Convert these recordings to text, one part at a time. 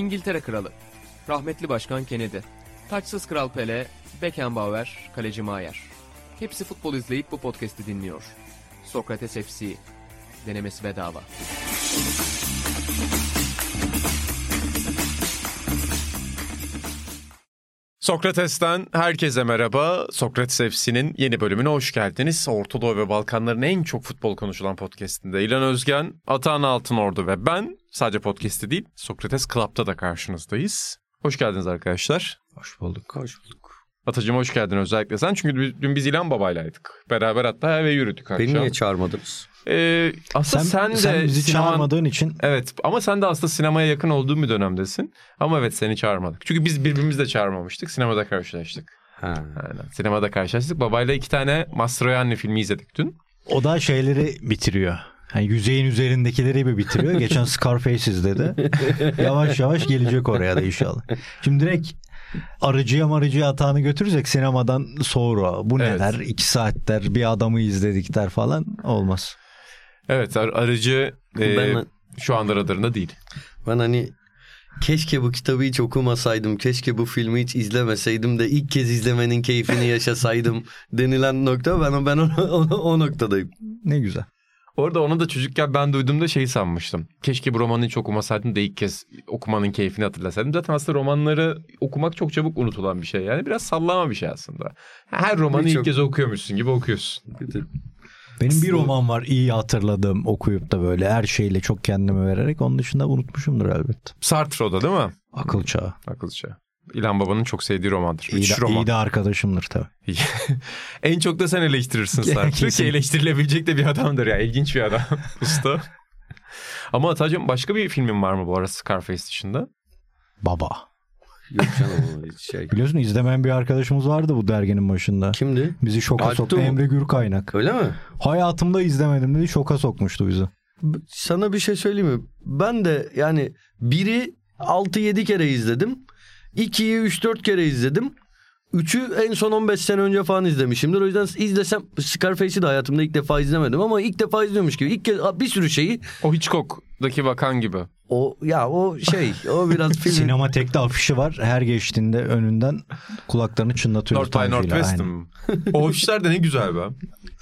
İngiltere Kralı, rahmetli Başkan Kennedy, taçsız Kral Pele, Beckenbauer, Kaleci Maier. Hepsi futbol izleyip bu podcast'i dinliyor. Sokrates FC, denemesi bedava. Sokrates'ten herkese merhaba. Sokrates FC'nin yeni bölümüne hoş geldiniz. Orta Doğu ve Balkanların en çok futbol konuşulan podcastinde İlhan Özgen, Atahan Altınordu ve ben sadece podcast'i değil Sokrates Club'da da karşınızdayız. Hoş geldiniz arkadaşlar. Hoş bulduk. Hoş bulduk. Atacığım hoş geldin özellikle sen. Çünkü dün biz İlhan Baba'ylaydık. Beraber hatta eve yürüdük akşam. Beni niye çağırmadınız? Ee, aslında sen, sen, de sen bizi sineman- çağırmadığın için Evet ama sen de aslında sinemaya yakın olduğun bir dönemdesin. Ama evet seni çağırmadık. Çünkü biz birbirimizi de çağırmamıştık. Sinemada karşılaştık. Ha. Aynen. Sinemada karşılaştık. Babayla iki tane Mastroianni filmi izledik dün. o da şeyleri bitiriyor. Yani yüzeyin üzerindekileri bir bitiriyor. Geçen Scarface izledi. yavaş yavaş gelecek oraya da inşallah. Şimdi direkt arıcıya marıcıya atağını götürürsek sinemadan sonra bu Evet. der? iki saatler bir adamı izledik der falan olmaz. Evet ar- arıcı e, Ben, şu anda radarında değil. ben hani keşke bu kitabı hiç okumasaydım, keşke bu filmi hiç izlemeseydim de ilk kez izlemenin keyfini yaşasaydım denilen nokta ben ben o, o, o noktadayım. Ne güzel. Orada onu da çocukken ben duyduğumda şeyi sanmıştım. Keşke bu romanı hiç okumasaydım da ilk kez okumanın keyfini hatırlasaydım. Zaten aslında romanları okumak çok çabuk unutulan bir şey. Yani biraz sallama bir şey aslında. Her romanı ilk Birçok- kez okuyormuşsun gibi okuyorsun. Benim bir roman var iyi hatırladığım okuyup da böyle her şeyle çok kendimi vererek onun dışında unutmuşumdur elbette. Sartre o da değil mi? Akıl çağı. Akıllıca. İlhan Baba'nın çok sevdiği romandır. İyi Üç de, roman. iyi de arkadaşımdır tabii. en çok da sen eleştirirsin Sartre. Ki eleştirilebilecek de bir adamdır ya. İlginç bir adam. Usta. Ama Atacığım başka bir filmin var mı bu arada Scarface dışında? Baba. Yok canım hiç şey. Biliyorsun izlemeyen bir arkadaşımız vardı bu derginin başında. Kimdi? Bizi şoka Alptu soktu. mu? Emre Gürkaynak. Öyle mi? Hayatımda izlemedim dedi şoka sokmuştu bizi. Sana bir şey söyleyeyim mi? Ben de yani biri 6-7 kere izledim. 2'yi 3-4 kere izledim. Üçü en son 15 sene önce falan izlemişimdir. O yüzden izlesem Scarface'i de hayatımda ilk defa izlemedim ama ilk defa izliyormuş gibi. İlk kez bir sürü şeyi O Hitchcock'daki vakan gibi. O ya o şey o biraz film. Sinematek'te afişi var. Her geçtiğinde önünden kulaklarını çınlatıyor. North by utancıyla. Northwest Aynen. mi? o işler de ne güzel be.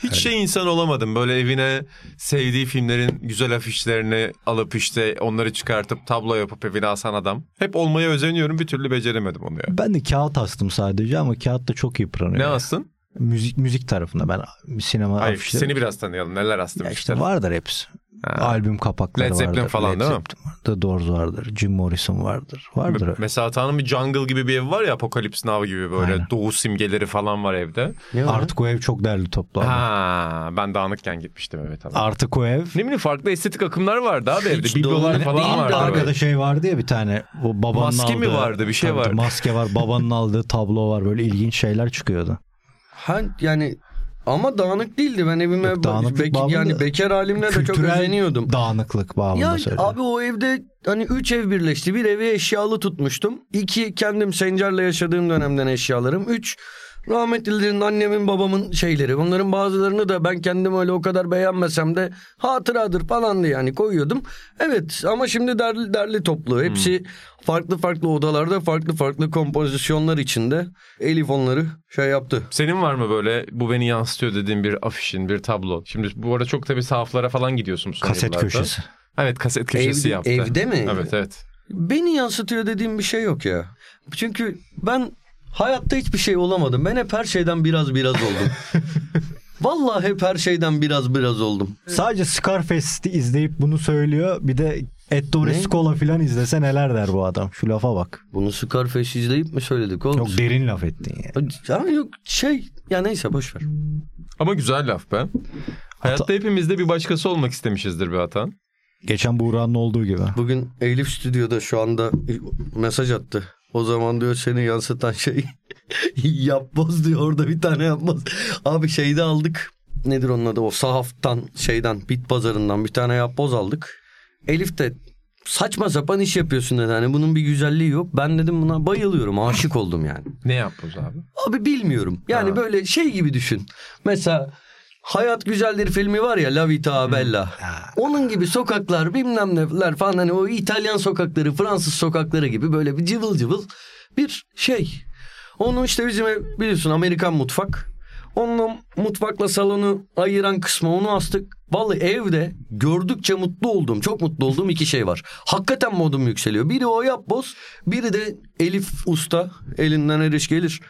Hiç şey insan olamadım. Böyle evine sevdiği filmlerin güzel afişlerini alıp işte onları çıkartıp tablo yapıp evine asan adam. Hep olmaya özeniyorum bir türlü beceremedim onu ya. Ben de kağıt astım sadece ama kağıt da çok yıpranıyor. Ne astın? Müzik müzik tarafında ben sinema Hayır afişleri. seni biraz tanıyalım. Neler astın Ya işte. işte vardır hepsi. Ha. Albüm kapakları Led Zeppelin vardır. falan Led değil mi? The Doors vardır. Jim Morrison vardır. Vardır. öyle. Mesela Tanrı'nın bir jungle gibi bir ev var ya Apocalypse Now gibi böyle Aynen. doğu simgeleri falan var evde. Ne? Artık o ev çok derli toplu. Ha, ben dağınıkken gitmiştim evet abi. Artık o ev Ne bileyim farklı estetik akımlar vardı abi evde. Biblolar falan vardı. Arkada böyle. şey vardı ya bir tane. O babanın Maske mi aldığı- vardı? Bir şey vardı. Maske var. Babanın aldığı tablo var. Böyle ilginç şeyler çıkıyordu. Ha, yani ama dağınık değildi. Ben evime Yok, dağınıklık bek- bağlı yani da bekar halimle de çok Kültürel özeniyordum. dağınıklık bağımında Ya söylüyorum. abi o evde hani üç ev birleşti. Bir evi eşyalı tutmuştum. İki kendim Sencer'le yaşadığım dönemden eşyalarım. Üç rahmetlilerin annemin babamın şeyleri. Onların bazılarını da ben kendim öyle o kadar beğenmesem de hatıradır falan diye yani koyuyordum. Evet ama şimdi derli, derli toplu. Hepsi farklı farklı odalarda farklı farklı kompozisyonlar içinde. Elif onları şey yaptı. Senin var mı böyle bu beni yansıtıyor dediğin bir afişin, bir tablo? Şimdi bu arada çok tabii sahaflara falan gidiyorsun son Kaset yıllarda. köşesi. Evet kaset köşesi Evde- yaptı. evde mi? Evet evet. Beni yansıtıyor dediğim bir şey yok ya. Çünkü ben hayatta hiçbir şey olamadım. Ben hep her şeyden biraz biraz oldum. Vallahi hep her şeyden biraz biraz oldum. Sadece Scarface'i izleyip bunu söylüyor. Bir de Ettore Ne? Scola falan izlese neler der bu adam. Şu lafa bak. Bunu Scarface izleyip mi söyledik oğlum? Çok derin laf ettin ya. Ya yok şey ya neyse boş ver. Ama güzel laf be. Hayatta hepimiz de bir başkası olmak istemişizdir be Atan. Geçen Buğra'nın olduğu gibi. Bugün Elif stüdyoda şu anda mesaj attı. O zaman diyor seni yansıtan şey yapboz diyor orada bir tane yapboz. Abi şeyde aldık. Nedir onun adı o sahaftan şeyden bit pazarından bir tane yapboz aldık. Elif de saçma sapan iş yapıyorsun dedi. Hani bunun bir güzelliği yok. Ben dedim buna bayılıyorum. Aşık oldum yani. Ne yapboz abi? Abi bilmiyorum. Yani Ha. böyle şey gibi düşün. Mesela Hayat Güzeldir filmi var ya La Vita Bella. Onun gibi sokaklar bilmem neler falan hani o İtalyan sokakları Fransız sokakları gibi böyle bir cıvıl cıvıl bir şey. Onu işte bizim biliyorsun Amerikan mutfak. Onunla mutfakla salonu ayıran kısmı onu astık. Vallahi evde gördükçe mutlu olduğum, çok mutlu olduğum iki şey var. Hakikaten modum yükseliyor. Biri o yap boz, biri de Elif Usta elinden her iş gelir.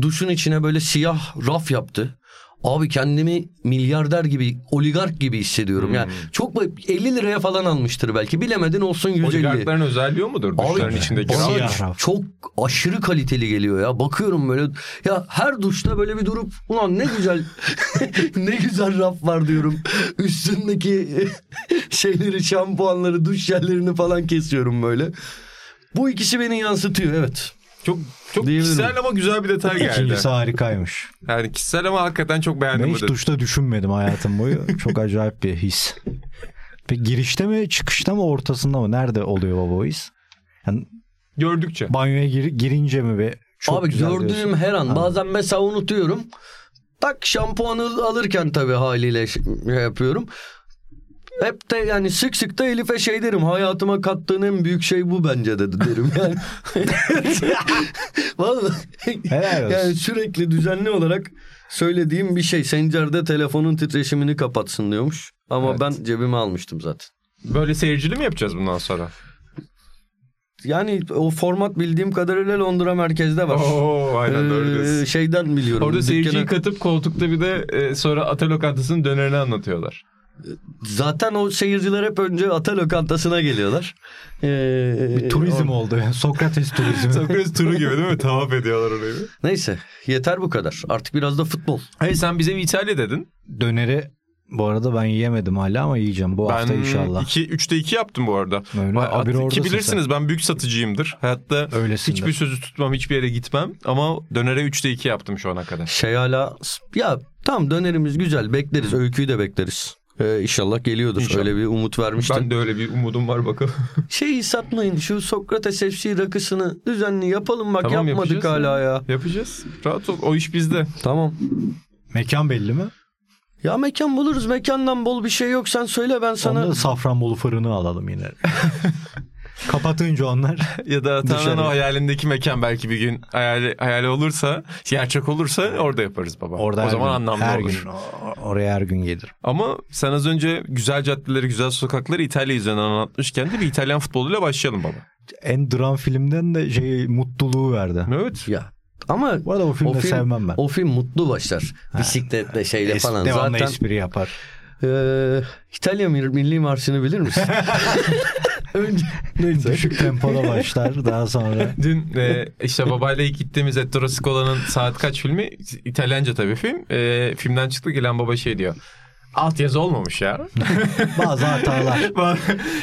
Duşun içine böyle siyah raf yaptı. Abi kendimi milyarder gibi, oligark gibi hissediyorum. Yani çok böyle 50 liraya falan almıştır belki. Bilemedin olsun 150. Oligarkların özelliği o mudur? Duşların Abi, içindeki raf? Siyah raf. çok aşırı kaliteli geliyor ya. Bakıyorum böyle ya her duşta böyle bir durup ulan ne güzel ne güzel raf var diyorum. Üstündeki şeyleri şampuanları duş jellerini falan kesiyorum böyle. Bu ikisi beni yansıtıyor evet. Çok çok Diyebilirim. kişisel ama güzel bir detay geldi. İkincisi harikaymış. Yani kişisel ama hakikaten çok Ben beğendim bu hiç duşta düşünmedim hayatım boyu. Çok acayip bir his. Peki girişte mi çıkışta mı ortasında mı? Nerede oluyor baba o his? Yani Gördükçe. banyoya gir- girince mi ve çok Abi güzel gördüğüm diyorsun? her an Ha. bazen mesela unutuyorum. Tak şampuanı alırken tabii haliyle şey yapıyorum. Hep de yani sık sık da Elif'e şey derim. Hayatıma kattığın en büyük şey bu bence dedi derim yani. Vallahi Helal olsun. yani sürekli düzenli olarak söylediğim bir şey. Sencer'de telefonun titreşimini kapatsın diyormuş. Ama Evet. ben cebime almıştım zaten. Böyle seyircili mi yapacağız bundan sonra? Yani o format bildiğim kadarıyla Londra merkezde var. Oo aynen doğru Ee, diyorsun. şeyden biliyorum. Orada seyirciyi Dükkana- katıp koltukta bir de e, sonra ata lokantasının dönerini anlatıyorlar. Zaten o seyirciler hep önce ata lokantasına geliyorlar. Ee, Bir turizm o- oldu yani. Sokrates turizmi. Sokrates turu gibi değil mi? Tavaf ediyorlar orayı. Neyse yeter bu kadar. Artık biraz da futbol. Hayır sen bize bir İtalya dedin. Döneri bu arada ben yiyemedim hala ama yiyeceğim bu hafta ben inşallah. 2 3'te 2 yaptım bu arada. Öyle, Vay, habire ki bilirsiniz ben büyük satıcıyımdır. Hayatta Öylesindir. hiçbir sözü tutmam, hiçbir yere gitmem ama dönere 3'te 2 yaptım şu ana kadar. Şey hala ya tam dönerimiz güzel bekleriz. Öyküyü de bekleriz. Ee, inşallah geliyordur. İnşallah. Öyle bir umut vermiştim. Ben de öyle bir umudum var bakalım. Şeyi satmayın şu Sokrates FC rakısını düzenli yapalım bak Tamam, yapmadık hala ya. Yapacağız. Rahat ol. O iş bizde. Tamam. Mekan belli mi? Ya mekan buluruz. Mekandan bol bir şey yok sen söyle ben sana. Onda Safranbolu fırını alalım yine. Kapatınca onlar. Ya da tamamen o hayalindeki mekan belki bir gün hayali, hayali olursa, gerçek olursa orada yaparız baba. Orada o zaman gün, anlamlı her olur. Gün, oraya her gün gelir. Ama sen az önce güzel caddeleri, güzel sokakları İtalya üzerinden anlatmışken de bir İtalyan futboluyla başlayalım baba. En dram filmden de şey mutluluğu verdi. Evet. Ya ama Bu arada o filmi O film- sevmem ben. o film mutlu başlar. Bisikletle şeyle Es- falan. devamlı Zaten espri yapar. Ee, İtalya Milli Marşı'nı bilir misin? Önce neyse. Düşük tempoda başlar daha sonra. Dün e, işte babayla ilk gittiğimiz Ettore Scola'nın saat kaç filmi? İtalyanca tabii film. E, filmden çıktı gelen baba şey diyor. Alt yazı olmamış ya. Bazı hatalar.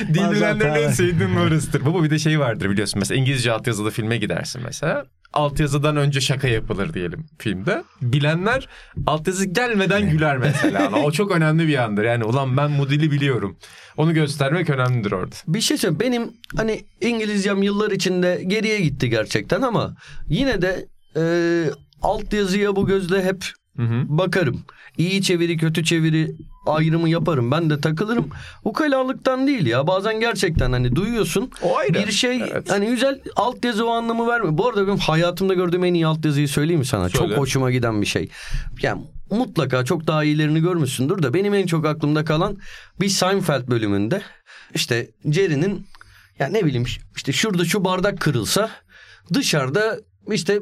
Bilenlerin en sevdiğim orasıdır. Baba bir de şey vardır biliyorsun. Mesela İngilizce altyazılı filme gidersin mesela. Altyazıdan önce şaka yapılır diyelim filmde. Bilenler altyazı gelmeden güler mesela. o çok önemli bir andır. Yani ulan ben bu dili biliyorum. Onu göstermek önemlidir orada. Bir şey söyleyeyim. Benim hani İngilizcem yıllar içinde geriye gitti gerçekten ama yine de e, altyazıya bu gözle hep Hı hı. bakarım. İyi çeviri kötü çeviri ayrımı yaparım. Ben de takılırım. Ukalalıktan değil ya. Bazen gerçekten hani duyuyorsun. O ayrı. Bir şey Evet. hani güzel altyazı o anlamı vermiyor. Bu arada benim hayatımda gördüğüm en iyi altyazıyı söyleyeyim mi sana? Söyle. Çok hoşuma giden bir şey. Yani mutlaka çok daha iyilerini görmüşsündür de benim en çok aklımda kalan bir Seinfeld bölümünde işte Jerry'nin ya ne bileyim işte şurada şu bardak kırılsa dışarıda işte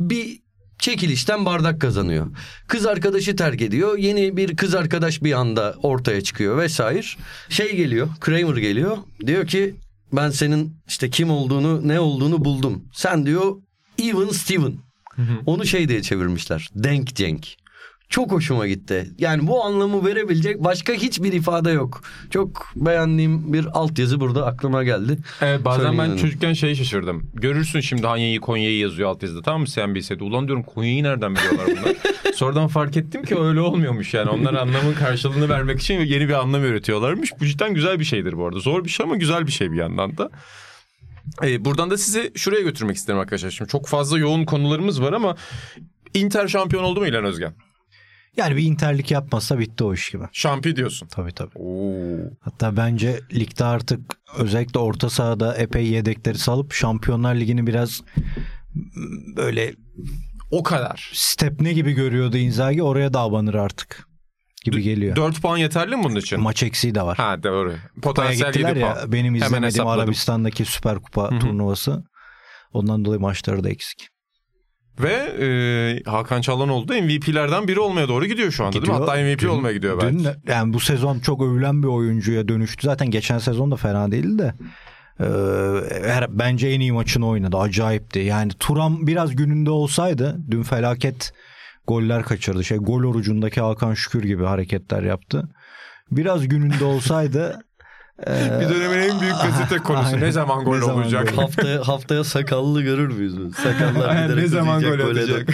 bir çekilişten bardak kazanıyor. Kız arkadaşı terk ediyor. Yeni bir kız arkadaş bir anda ortaya çıkıyor vesaire. Şey geliyor, Kramer geliyor. Diyor ki ben senin işte kim olduğunu, ne olduğunu buldum. Sen diyor Even Steven. Onu şey diye çevirmişler. Denk Cenk. Çok hoşuma gitti. Yani bu anlamı verebilecek başka hiçbir ifade yok. Çok beğendiğim bir altyazı burada aklıma geldi. Evet bazen Söyleyin ben hanım. çocukken şey şaşırdım. Görürsün şimdi Hanya'yı Konya'yı yazıyor altyazıda tamam mı CNBC'de. Ulan diyorum Konya'yı nereden biliyorlar bunlar? Sonradan fark ettim ki öyle olmuyormuş yani. Onlar anlamın karşılığını vermek için yeni bir anlam üretiyorlarmış. Bu cidden güzel bir şeydir bu arada. Zor bir şey ama güzel bir şey bir yandan da. Ee, buradan da sizi şuraya götürmek isterim arkadaşlar. Şimdi çok fazla yoğun konularımız var ama Inter şampiyon oldu mu İlhan Özgen? Yani bir interlik yapmasa bitti o iş gibi. Şampi diyorsun. Tabii tabii. Oo. Hatta bence ligde artık özellikle orta sahada epey yedekleri salıp Şampiyonlar Ligi'ni biraz böyle O kadar. stepne gibi görüyordu Inzaghi oraya da abanır artık gibi geliyor. 4 puan yeterli mi bunun için? Maç eksiği de var. Ha doğru. Kupaya Potansiyel gittiler 7 ya puan. benim Hemen izlemediğim. Arabistan'daki Süper Kupa hı. turnuvası. Ondan dolayı maçları da eksik. Ve e, Hakan Çalhanoğlu da MVP'lerden biri olmaya doğru gidiyor şu anda değil mi? Gidiyor. Hatta MVP Dün- olmaya gidiyor belki. Dün yani bu sezon çok övülen bir oyuncuya dönüştü. Zaten geçen sezon da fena değildi de. Ee, her- bence en iyi maçını oynadı. Acayipti. Yani Turam biraz gününde olsaydı dün felaket goller kaçırdı. Şey gol orucundaki Hakan Şükür gibi hareketler yaptı. Biraz gününde olsaydı e, Bir dönemin en büyük gazete konusu. Aynen. Ne zaman gol Ne zaman olacak? gol? haftaya haftaya sakallı görür müyüz? Sakallar Aynen, ne zaman gol de-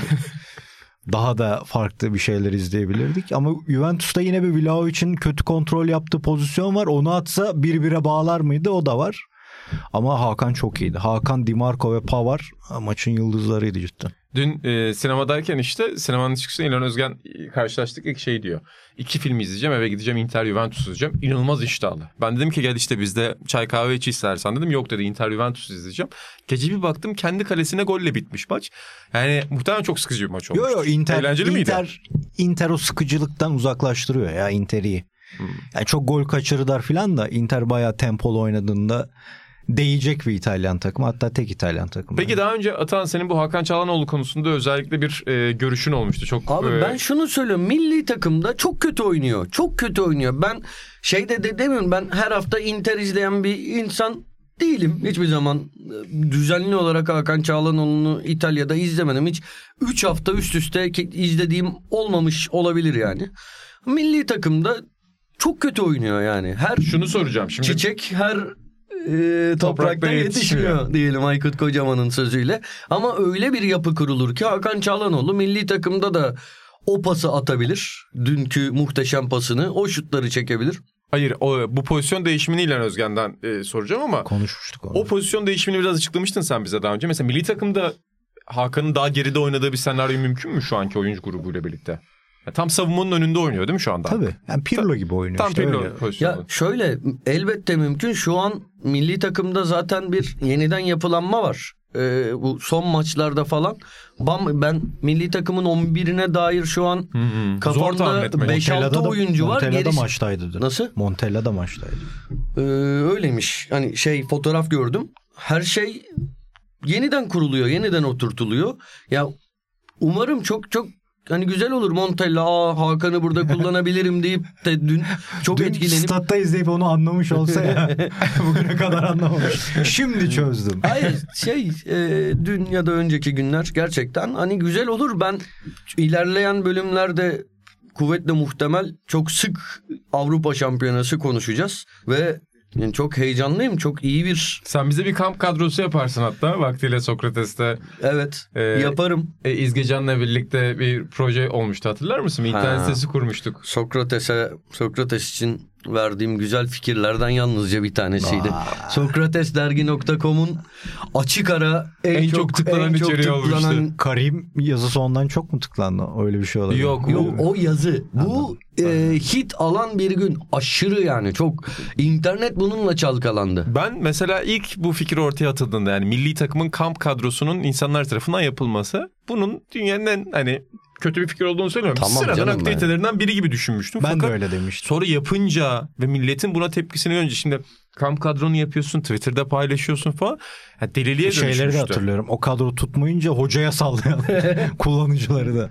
daha da farklı bir şeyler izleyebilirdik. Ama Juventus'ta yine bir Vlao için kötü kontrol yaptığı pozisyon var. Onu atsa bir bire bağlar mıydı? O da var. Ama Hakan çok iyiydi. Hakan, Dimarco ve Pavar maçın yıldızlarıydı cidden. Dün e, sinemadayken işte sinemanın çıkışında İlhan Özgen e, karşılaştık ilk şey diyor. İki film izleyeceğim eve gideceğim Inter Juventus izleyeceğim. İnanılmaz iştahlı. Ben dedim ki gel işte bizde çay kahve iç istersen dedim. Yok dedi Inter Juventus izleyeceğim. Gece bir baktım kendi kalesine golle bitmiş maç. Yani muhtemelen çok sıkıcı bir maç olmuş. Yo yo Inter, Eğlenceli miydi? Inter, Inter o sıkıcılıktan uzaklaştırıyor ya Inter'i. Hmm. Yani çok gol kaçırırlar filan da Inter bayağı tempolu oynadığında değecek bir İtalyan takım. Hatta tek İtalyan takım. Peki daha önce Atan senin bu Hakan Çalhanoğlu konusunda özellikle bir e, görüşün olmuştu. Çok Abi e, ben şunu söylüyorum. Milli takımda çok kötü oynuyor. Çok kötü oynuyor. Ben şeyde de demiyorum ben her hafta Inter izleyen bir insan değilim. Hiçbir zaman e, düzenli olarak Hakan Çağlanoğlu'nu İtalya'da izlemedim. Hiç 3 hafta üst üste izlediğim olmamış olabilir yani. Milli takımda çok kötü oynuyor yani. Her şunu soracağım. Şimdi çiçek her e, toprakta yetişmiyor. yetişmiyor diyelim Aykut Kocaman'ın sözüyle. Ama öyle bir yapı kurulur ki Hakan Çalhanoğlu milli takımda da o pası atabilir. Dünkü muhteşem pasını o şutları çekebilir. hayır o, bu pozisyon değişimini İlhan Özgen'den e, soracağım ama konuşmuştuk onu. o pozisyon değişimini biraz açıklamıştın sen bize daha önce. Mesela milli takımda Hakan'ın daha geride oynadığı bir senaryo mümkün mü şu anki oyuncu grubuyla birlikte? Tam savunmanın önünde oynuyor değil mi şu anda? Tabii. Yani Pirlo gibi oynuyor Tam işte Pirlo öyle. pozisyonu. Ya şöyle elbette mümkün. Şu an milli takımda zaten bir yeniden yapılanma var. Ee, bu son maçlarda falan. Bam, ben milli takımın 11'ine dair şu an Hı hı. Zor kafamda tahmin etmek. 5-6 Montella'da da- oyuncu var. Montella'da Gerisi- maçtaydı. dün. Nasıl? Montella da maçtaydı. Ee, öyleymiş. Hani şey fotoğraf gördüm. Her şey yeniden kuruluyor, yeniden oturtuluyor. Ya umarım çok çok hani güzel olur Montella aa Hakan'ı burada kullanabilirim deyip de dün çok Dün etkilenip statta izleyip onu anlamış olsa ya. bugüne kadar anlamamış. Şimdi çözdüm. Hayır şey e, dün ya da önceki günler gerçekten hani güzel olur. Ben ilerleyen bölümlerde kuvvetle muhtemel çok sık Avrupa Şampiyonası konuşacağız ve yani çok heyecanlıyım. Çok iyi bir Sen bize bir kamp kadrosu yaparsın hatta vaktiyle Sokrates'te evet Ee, yaparım. e, İzgecan'la birlikte bir proje olmuştu hatırlar mısın? Bir internet sitesi kurmuştuk. Sokrates'e Sokrates için verdiğim güzel fikirlerden yalnızca bir tanesiydi. Sokratesdergi.com'un açık ara en, En çok tıklanan içeriği olmuştu. Karim yazısı ondan çok mu tıklandı? Öyle bir şey olabilir. Yok, Yok o yazı. Bu e, hit alan bir gün aşırı yani çok internet bununla çalkalandı. Ben mesela ilk bu fikir ortaya atıldığında yani milli takımın kamp kadrosunun insanlar tarafından yapılması bunun dünyanın en hani kötü bir fikir olduğunu söylemiyorum. Tamam Sıradan canım aktivitelerinden biri gibi düşünmüştüm. Ben Fakat de öyle demiştim. Sonra yapınca ve milletin buna tepkisini görünce şimdi kamp kadronu yapıyorsun Twitter'da paylaşıyorsun falan. Ya deliliğe Şeyleri de dönüşmüştü. hatırlıyorum. O kadro tutmayınca hocaya sallayan kullanıcıları da.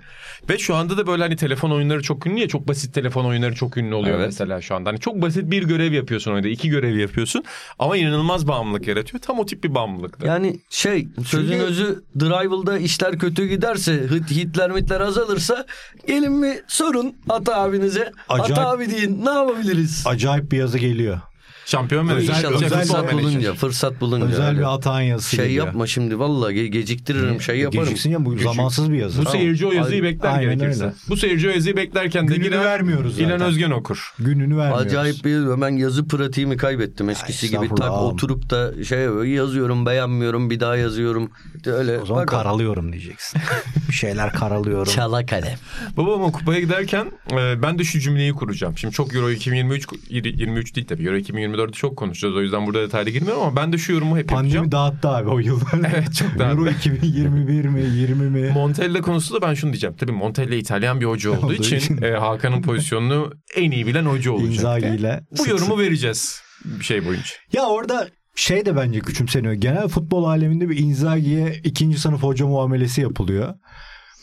Ve şu anda da böyle hani telefon oyunları çok ünlü ya çok basit telefon oyunları çok ünlü oluyor Evet. mesela şu anda. Hani çok basit bir görev yapıyorsun oyunda iki görev yapıyorsun ama inanılmaz bağımlılık yaratıyor. Tam o tip bir bağımlılıktı. Yani şey sözün Çünkü- özü Drival'da işler kötü giderse hit, hitler mitler azalırsa gelin bir sorun Ata abinize. Acayip- Ata abi deyin ne yapabiliriz? Acayip bir yazı geliyor. Şampiyon verecek. Özel- özel- fırsat bulunca, fırsat bulunca. Özel öyle. bir Atan yazısı şey geliyor. yapma şimdi vallahi ge- geciktiririm şey yaparım. Geciksin ya bu zamansız bir yazı. Bu seyirci o yazıyı Aynen bekler gerekirse. öyle. Bu seyirci o yazıyı beklerken de Gününü girer. vermiyoruz zaten. İlan Özgen okur. Gününü vermiyoruz. Acayip bir ben yazı pratiğimi kaybettim eskisi gibi tak oturup da şey yazıyorum beğenmiyorum bir daha yazıyorum öyle O zaman bak- karalıyorum diyeceksin. bir şeyler karalıyorum. çala kalem. Babam o kupaya giderken e, ben de şu cümleyi kuracağım. Şimdi çok Euro 2023 23 değil tabii. Euro 2024'ü çok konuşacağız. O yüzden burada detaylı girmiyorum ama ben de şu yorumu hep Pandemi yapacağım. dağıttı abi o yıllar. Evet, çok dağıttı. Euro 2021 mi 20 mi? Montella konusunda ben şunu diyeceğim. Tabii Montella İtalyan bir hoca olduğu Olduğu için, için. e, Hakan'ın pozisyonunu en iyi bilen hoca olacak. Inzaghi ile. Bu yorumu vereceğiz bir şey boyunca. Ya orada şey de bence küçümseniyor. Genel futbol aleminde bir Inzaghi'ye ikinci sınıf hoca muamelesi yapılıyor.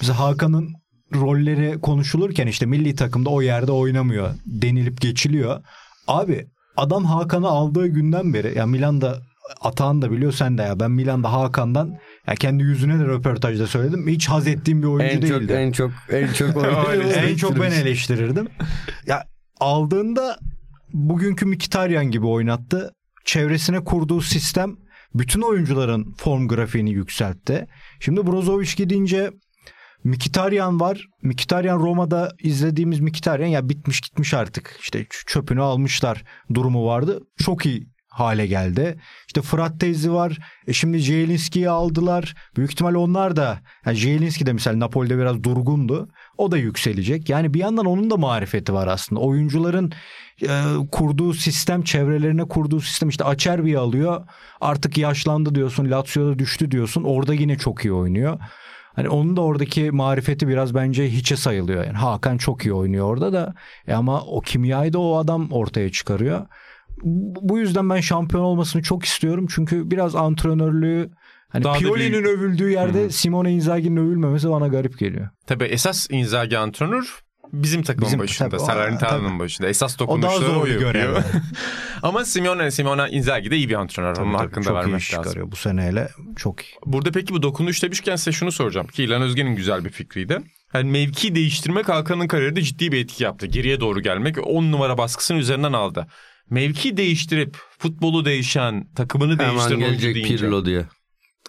Mesela Hakan'ın rolleri konuşulurken işte milli takımda o yerde oynamıyor denilip geçiliyor. Abi adam Hakan'ı aldığı günden beri ya Milan'da Atahan da biliyor sen de ya ben Milan'da Hakan'dan ya kendi yüzüne de röportajda söyledim. Hiç haz ettiğim bir oyuncu En çok değildi. en çok en çok en çok ben eleştirirdim. Ya aldığında bugünkü Mkhitaryan gibi oynattı. Çevresine kurduğu sistem bütün oyuncuların form grafiğini yükseltti. Şimdi Brozovic gidince Mkhitaryan var. Mkhitaryan Roma'da izlediğimiz Mkhitaryan ya bitmiş gitmiş artık. İşte çöpünü almışlar durumu vardı. Çok iyi hale geldi. İşte Fırat Tezli var. E şimdi Zielinski'yi aldılar. Büyük ihtimal onlar da yani Zielinski de mesela Napoli'de biraz durgundu. O da yükselecek. Yani bir yandan onun da marifeti var aslında. Oyuncuların e, kurduğu sistem, çevrelerine kurduğu sistem işte Acerbi'yi alıyor. Artık yaşlandı diyorsun. Lazio'da düştü diyorsun. Orada yine çok iyi oynuyor. Hani onun da oradaki marifeti biraz bence hiçe sayılıyor. Yani Hakan çok iyi oynuyor orada da. E ama o kimyayı da o adam ortaya çıkarıyor. Bu yüzden ben şampiyon olmasını çok istiyorum. Çünkü biraz antrenörlüğü hani Daha da Pioli'nin büyük. övüldüğü yerde Hı. Simone Inzaghi'nin övülmemesi bana garip geliyor. Tabii esas Inzaghi antrenör bizim takımın Bizim- başında. tabii, Salernitano'nun tabii. başında. Esas O daha dokunuşları o, zor bir yapıyor. görev. Ama Simone, Simone Inzaghi de iyi bir antrenör. Onun Tabii, tabii, hakkında çok iyi vermek iş lazım. çıkarıyor bu seneyle. Çok iyi. Burada peki bu dokunuş demişken size şunu soracağım. Ki İlhan Özgen'in güzel bir fikriydi. Yani mevki değiştirmek Hakan'ın kariyerinde ciddi bir etki yaptı. Geriye doğru gelmek 10 numara baskısını üzerinden aldı. Mevki değiştirip futbolu değişen, takımını Hemen değiştiren oyuncu gelecek deyince. Pirlo diye.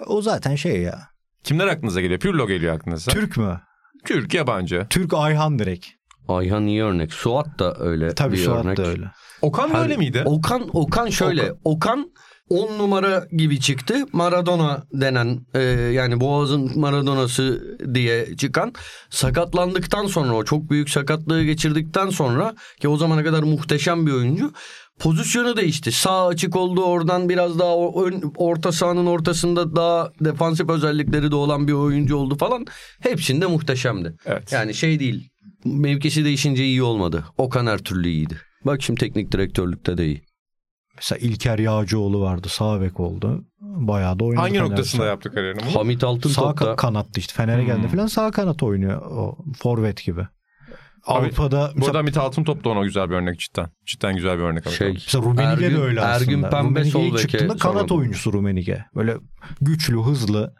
O zaten şey ya. Kimler aklınıza geliyor? Pirlo geliyor aklınıza. Türk mü? Türk, yabancı. Türk Ayhan direkt. Ayhan iyi örnek. Suat da öyle Tabii bir Suat örnek. da öyle. Okan da Her- öyle miydi? Okan Okan şöyle. Okan 10 numara gibi çıktı. Maradona denen e, yani Boğaz'ın Maradona'sı diye çıkan sakatlandıktan sonra o çok büyük sakatlığı geçirdikten sonra ki o zamana kadar muhteşem bir oyuncu pozisyonu değişti. Sağ açık oldu oradan biraz daha ön, orta sahanın ortasında daha defansif özellikleri de olan bir oyuncu oldu falan. Hepsinde muhteşemdi. Evet. Yani şey değil mevkisi değişince iyi olmadı. Okan her türlü iyiydi. Bak şimdi teknik direktörlükte de iyi. Mesela İlker Yağcıoğlu vardı. Sağ bek oldu. Bayağı da oynadı. Hangi Fener'de. noktasında yaptı kariyerini? Hamit Sağ Altıntop da ka- kanattı işte. Fener'e geldi Hmm. falan sağ kanat oynuyor. O forvet gibi. Abi, Avrupa'da Bu mesela, arada Hamit Altıntop da ona güzel bir örnek cidden. Cidden güzel bir örnek. Şey mesela Rumenige Ergün- de öyle aslında. Ergün Pembe Rumenige sol ilk beke çıktığında kanat sonra- oyuncusu Rumenige. Böyle güçlü, hızlı.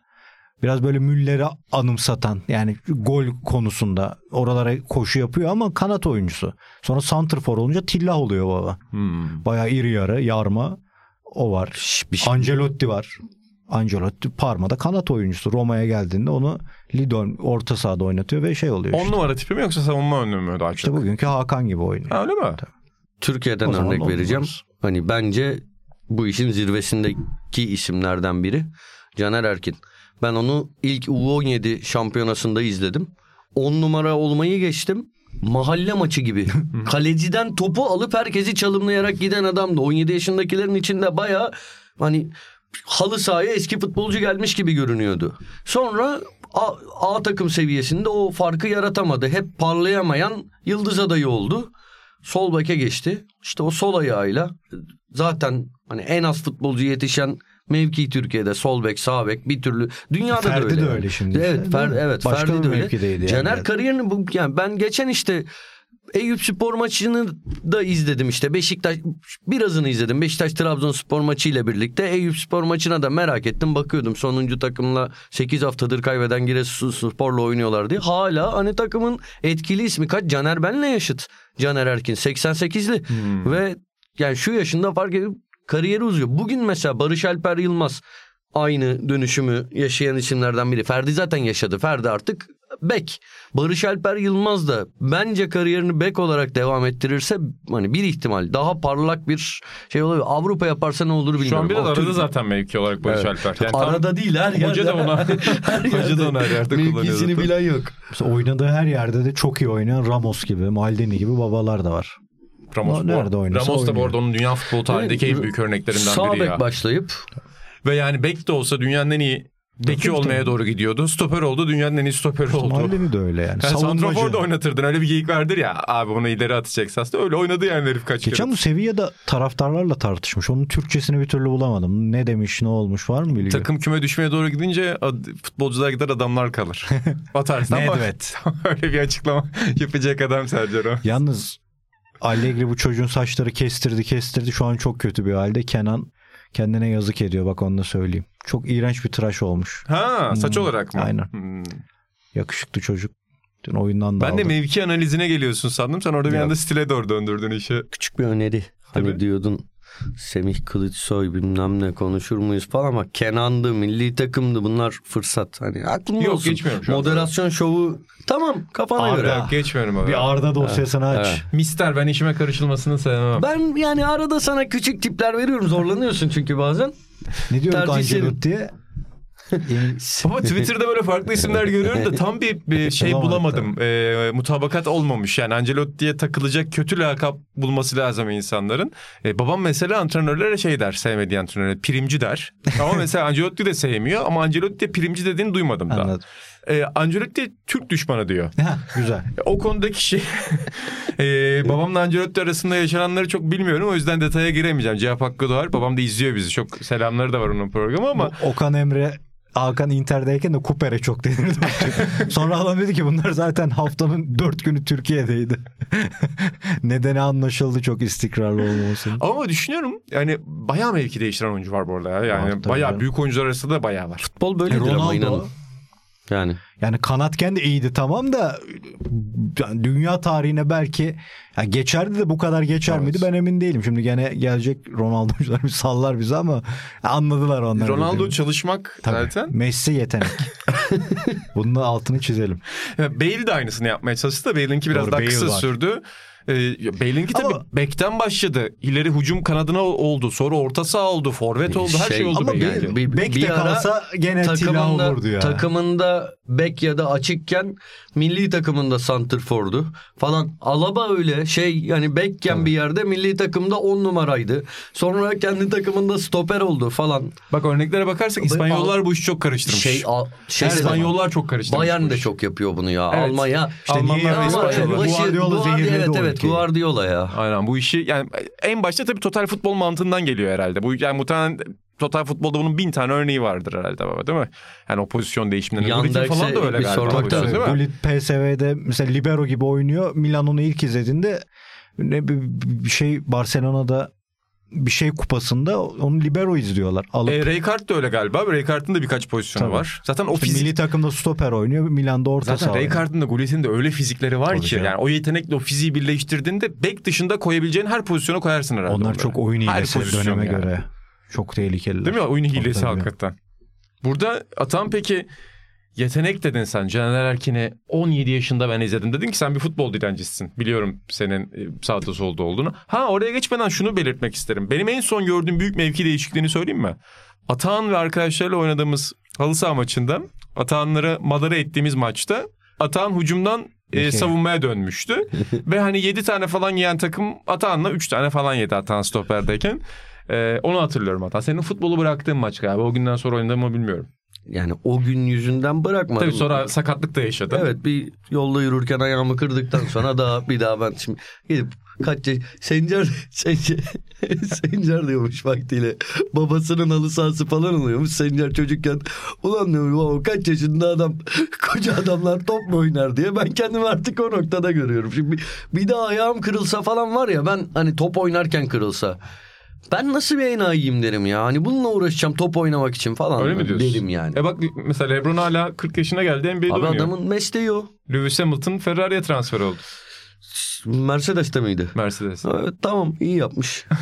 Biraz böyle Müller'i anımsatan yani gol konusunda oralara koşu yapıyor ama kanat oyuncusu. Sonra santrfor olunca tillah oluyor baba. Hmm. Bayağı iri yarı, yarma. O var. bir şey- Ancelotti var. Ancelotti Parma'da kanat oyuncusu. Roma'ya geldiğinde onu Lidon orta sahada oynatıyor ve şey oluyor 10 işte. numara tipi mi yoksa savunma önlü mü daha çok? İşte bugünkü Hakan gibi oynuyor. Ha, öyle mi? Türkiye'den O örnek on vereceğim. numarası. Hani bence bu işin zirvesindeki isimlerden biri Caner Erkin. Ben onu ilk U17 şampiyonasında izledim. 10 numara olmayı geçtim. Mahalle maçı gibi. Kaleciden topu alıp herkesi çalımlayarak giden adamdı. 17 yaşındakilerin içinde bayağı hani halı sahaya eski futbolcu gelmiş gibi görünüyordu. Sonra A, A takım seviyesinde o farkı yaratamadı. Hep parlayamayan yıldız adayı oldu. Sol beke geçti. İşte o sol ayağıyla zaten hani en az futbolcu yetişen mevki Türkiye'de sol bek, sağ bek bir türlü dünyada Ferdi da öyle. de yani. öyle şimdi Evet, işte, Fer, evet Başka Ferdi de öyle. mevkideydi yani. Kariyerini bu yani ben geçen işte Eyüp Spor maçını da izledim işte. Beşiktaş birazını izledim. Beşiktaş Trabzonspor maçı ile birlikte Eyüp Spor maçına da merak ettim. Bakıyordum sonuncu takımla 8 haftadır kaybeden Giresunspor'la oynuyorlar diye. Hala hani takımın etkili ismi kaç? Caner benle yaşıt. Caner Erkin 88'li Hmm. ve yani şu yaşında fark edip kariyeri uzuyor. Bugün mesela Barış Alper Yılmaz aynı dönüşümü yaşayan isimlerden biri. Ferdi zaten yaşadı. Ferdi artık bek. Barış Alper Yılmaz da bence kariyerini bek olarak devam ettirirse hani bir ihtimal daha parlak bir şey olabilir. Avrupa yaparsa ne olur bilmiyorum. Şu an biraz Ama arada Türk- zaten mevki olarak Barış Evet. Alper. Yani tam- Arada değil her yerde. Hoca da onu her Hoca da onu her yerde kullanıyor Mevkisini bilen yok. Mesela oynadığı her yerde de çok iyi oynayan Ramos gibi, Maldini gibi babalar da var. Ramos, Ama nerede oynasa Ramos da bu arada onun dünya futbolu tarihindeki en büyük örneklerinden Sağ biri bek ya. başlayıp Ve yani bek de olsa dünyanın en iyi beki olmaya doğru gidiyordu. Stoper oldu dünyanın en iyi stoperi oldu. Maldini de öyle yani. Yani. Santrafor da oynatırdın. Öyle bir geyik vardır ya. Abi bunu ileri atacaksın aslında. Öyle oynadı yani herif kaç Geçen kere. bu Sevilla'da taraftarlarla tartışmış. Onun Türkçesini bir türlü bulamadım. Ne demiş, ne olmuş var mı bilgi? Takım küme düşmeye doğru gidince futbolcular gider adamlar kalır. tarzda ama Nedved. öyle bir açıklama yapacak adam Sergio. Yalnız Allegri bu çocuğun saçları kestirdi kestirdi. Şu an çok kötü bir halde. Kenan kendine yazık ediyor bak onu da söyleyeyim. Çok iğrenç bir tıraş olmuş. Ha saç Hmm, olarak mı? aynen. Hmm. Yakışıklı çocuk. Dün oyundan da Ben de aldı. mevki analizine geliyorsun sandım. Sen orada bir Yok. anda stile doğru döndürdün işi. küçük bir öneri. Hani Tabii. diyordun Semih Kılıçsoy bilmem ne konuşur muyuz falan ama Kenan'dı, milli takımdı bunlar fırsat. Hani aklımda Yok, olsun. geçmiyorum şu anda. Moderasyon şovu tamam kafana Arda. göre. Geçmiyorum abi. Bir Arda dosyasını aç. Evet. Mister ben işime karışılmasını sevmem. Ben yani arada sana küçük tipler veriyorum zorlanıyorsun çünkü bazen. Ne diyorduk Tercih senin. Ancelotti'ye? Ama Twitter'da böyle farklı isimler görüyorum da tam bir, bir şey bulamadım. Ee, mutabakat olmamış. Yani Ancelotti'ye takılacak kötü lakap bulması lazım insanların. Ee, babam mesela antrenörlere şey der sevmediği antrenörlere primci der. Ama mesela Ancelotti de sevmiyor ama Ancelotti primci dediğini duymadım daha. Anladım. Ee, Ancelotti Türk düşmanı diyor. Ha, güzel. O konudaki şey ee, babamla Ancelotti arasında yaşananları çok bilmiyorum o yüzden detaya giremeyeceğim. Cevap hakkı doğar. Babam da izliyor bizi. Çok selamları da var onun programı ama Bu Okan Emre Hakan Inter'deyken de Kuper'e çok denirdi. Sonra adam dedi ki bunlar zaten haftanın dört günü Türkiye'deydi. Nedeni anlaşıldı çok istikrarlı olmamasının. Ama düşünüyorum yani bayağı mevki değiştiren oyuncu var bu arada ya. Yani Var tabii bayağı canım. büyük oyuncular arasında da bayağı var. Futbol böyledir E, ama Ronaldo- inanın. Yani Yani kanatken de iyiydi tamam da yani dünya tarihine belki ya geçerdi de bu kadar geçer Evet. miydi ben emin değilim. Şimdi gene gelecek Ronaldo'cular bir sallar bizi ama anladılar onlar. Ronaldo çalışmak Tabii. zaten. Messi yetenek. Bunun altını çizelim. Ya Bale de aynısını yapmaya çalıştı da Bale'inki biraz Doğru, daha Bale kısa var. sürdü. Ee, ya Bale'inki tabii Ama- bekten başladı. İleri hücum kanadına oldu. Sonra orta saha oldu. Forvet oldu. Her şey, oldu ama bir, bir, Bek bir de kalsa gene Tila takımında, olurdu ya. takımında bek ya da açıkken milli takımında santrfordu falan. Alaba öyle şey yani bekken bir yerde milli takımda 10 numaraydı. Sonra kendi takımında stoper oldu falan. Bak örneklere bakarsak İspanyollar bu işi çok karıştırmış. Şey, al, şey İspanyollar çok karıştırmış. Bayern de çok yapıyor bunu ya. Evet. Almanya. İşte Almanlar ve İspanyollar. Guardiola Guardi- zehirledi evet o evet ülkeyi. Guardiola ya. Aynen bu işi yani en başta tabii total futbol mantığından geliyor herhalde. Bu yani muhtemelen total futbolda bunun bin tane örneği vardır herhalde baba değil mi? Yani o pozisyon değişimlerinin. Yanders'e Gullit falan da öyle bir galiba. sormak değil mi? Gullit PSV'de mesela libero gibi oynuyor. Milan onu ilk izlediğinde ne bir şey Barcelona'da bir şey kupasında onu libero izliyorlar. Alıp E, Rijkaard da öyle galiba. Rijkaard'ın da birkaç pozisyonu Tabii. var. Zaten o fizik... milli takımda stoper oynuyor. Milan'da orta saha. Zaten. Rijkaard'ın da Gullit'in de öyle fizikleri var Tabii ki. canım. Yani o yetenekle o fiziği birleştirdiğinde bek dışında koyabileceğin her pozisyona koyarsın herhalde. Onlar onları. çok oyun hilesi döneme yani. göre. Çok tehlikeliler. Değil mi? Oyun hilesi tabii. hakikaten. Burada Atan peki yetenek dedin sen. Caner Erkin'i 17 yaşında ben izledim. Dedin ki sen bir futbol dilencisisin. Biliyorum senin e, sağda solda olduğunu. Ha oraya geçmeden şunu belirtmek isterim. Benim en son gördüğüm büyük mevki değişikliğini söyleyeyim mi? Atahan ve arkadaşlarla oynadığımız halı saha maçında Atahanları madara ettiğimiz maçta Atahan hücumdan e, savunmaya dönmüştü. ve hani 7 tane falan yiyen takım Atahan'la 3 tane falan yedi Atahan stoperdeyken. E, onu hatırlıyorum hatta. Senin futbolu bıraktığın maç galiba. O günden sonra oynadın mı bilmiyorum. Yani o gün yüzünden bırakmadım. Tabii sonra sakatlık da yaşadın. Evet bir yolda yürürken ayağımı kırdıktan sonra daha bir daha ben şimdi gidip kaç yaş... Sencer, Sencer, Sencer diyormuş vaktiyle. Babasının halı sahası falan oluyormuş. Sencer çocukken ulan diyorum baba kaç yaşında adam koca adamlar top mu oynar diye. Ben kendimi artık o noktada görüyorum. Şimdi bir, bir daha ayağım kırılsa falan var ya ben hani top oynarken kırılsa. Ben nasıl bir enayiyim derim ya. Hani bununla uğraşacağım top oynamak için falan. Öyle mi diyorsun? Derim yani. E bak mesela LeBron hala 40 yaşına geldi NBA'de Abi oynuyor. adamın mesleği o. Lewis Hamilton Ferrari'ye transfer oldu. Mercedes'te miydi? Mercedes. Evet, tamam iyi yapmış.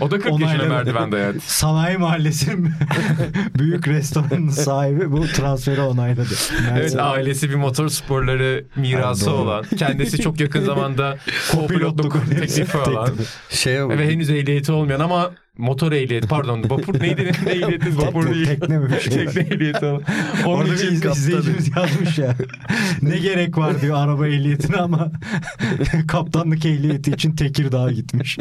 O da 40 yaşına Onayladı. merdiven dayadı. Sanayi Mahallesi'nin büyük restoranın sahibi bu transferi onayladı. Evet Mercedes. ailesi bir motor sporları mirası Ha, olan. Kendisi çok yakın zamanda co-pilotluk teklifi alan. Şey Ve henüz ehliyeti olmayan ama motor ehliyeti pardon vapur neydi ne ehliyeti vapur Tekne- değil. tekne mi şey? Tekne ehliyeti olan. Onun Orada bir için iz- izleyicimiz yazmış ya. ne gerek var diyor araba ehliyetine ama kaptanlık ehliyeti için Tekirdağ'a gitmiş.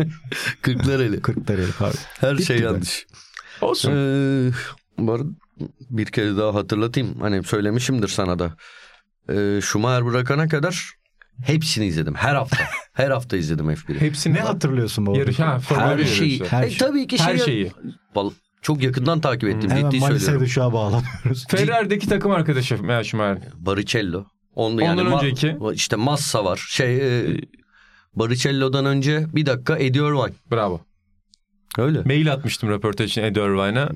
Kırklareli. Kırklareli pardon. Her Bitti şey be. yanlış. olsun. Ee, bu arada bir kere daha hatırlatayım. Hani söylemişimdir sana da. Ee, Schumacher bırakana kadar hepsini izledim. Her hafta. Her hafta izledim F1'i. Hepsini Ne hatırlıyorsun bu yarış ha Her şeyi. yarışı. Her E, tabii ki Her şey- şeyi. Val- Çok yakından takip ettim. Hemen Ciddi Manisa'ya söylüyorum. dışarı bağlanıyoruz. Ferrari'deki takım arkadaşı Mel Schumacher. Baricello. Onda Ondan yani ma- önceki? işte Massa var. Şey e, Baricello'dan önce bir dakika Eddie Irvine. Bravo. Öyle. Mail atmıştım röportaj için Eddie Irvine'a.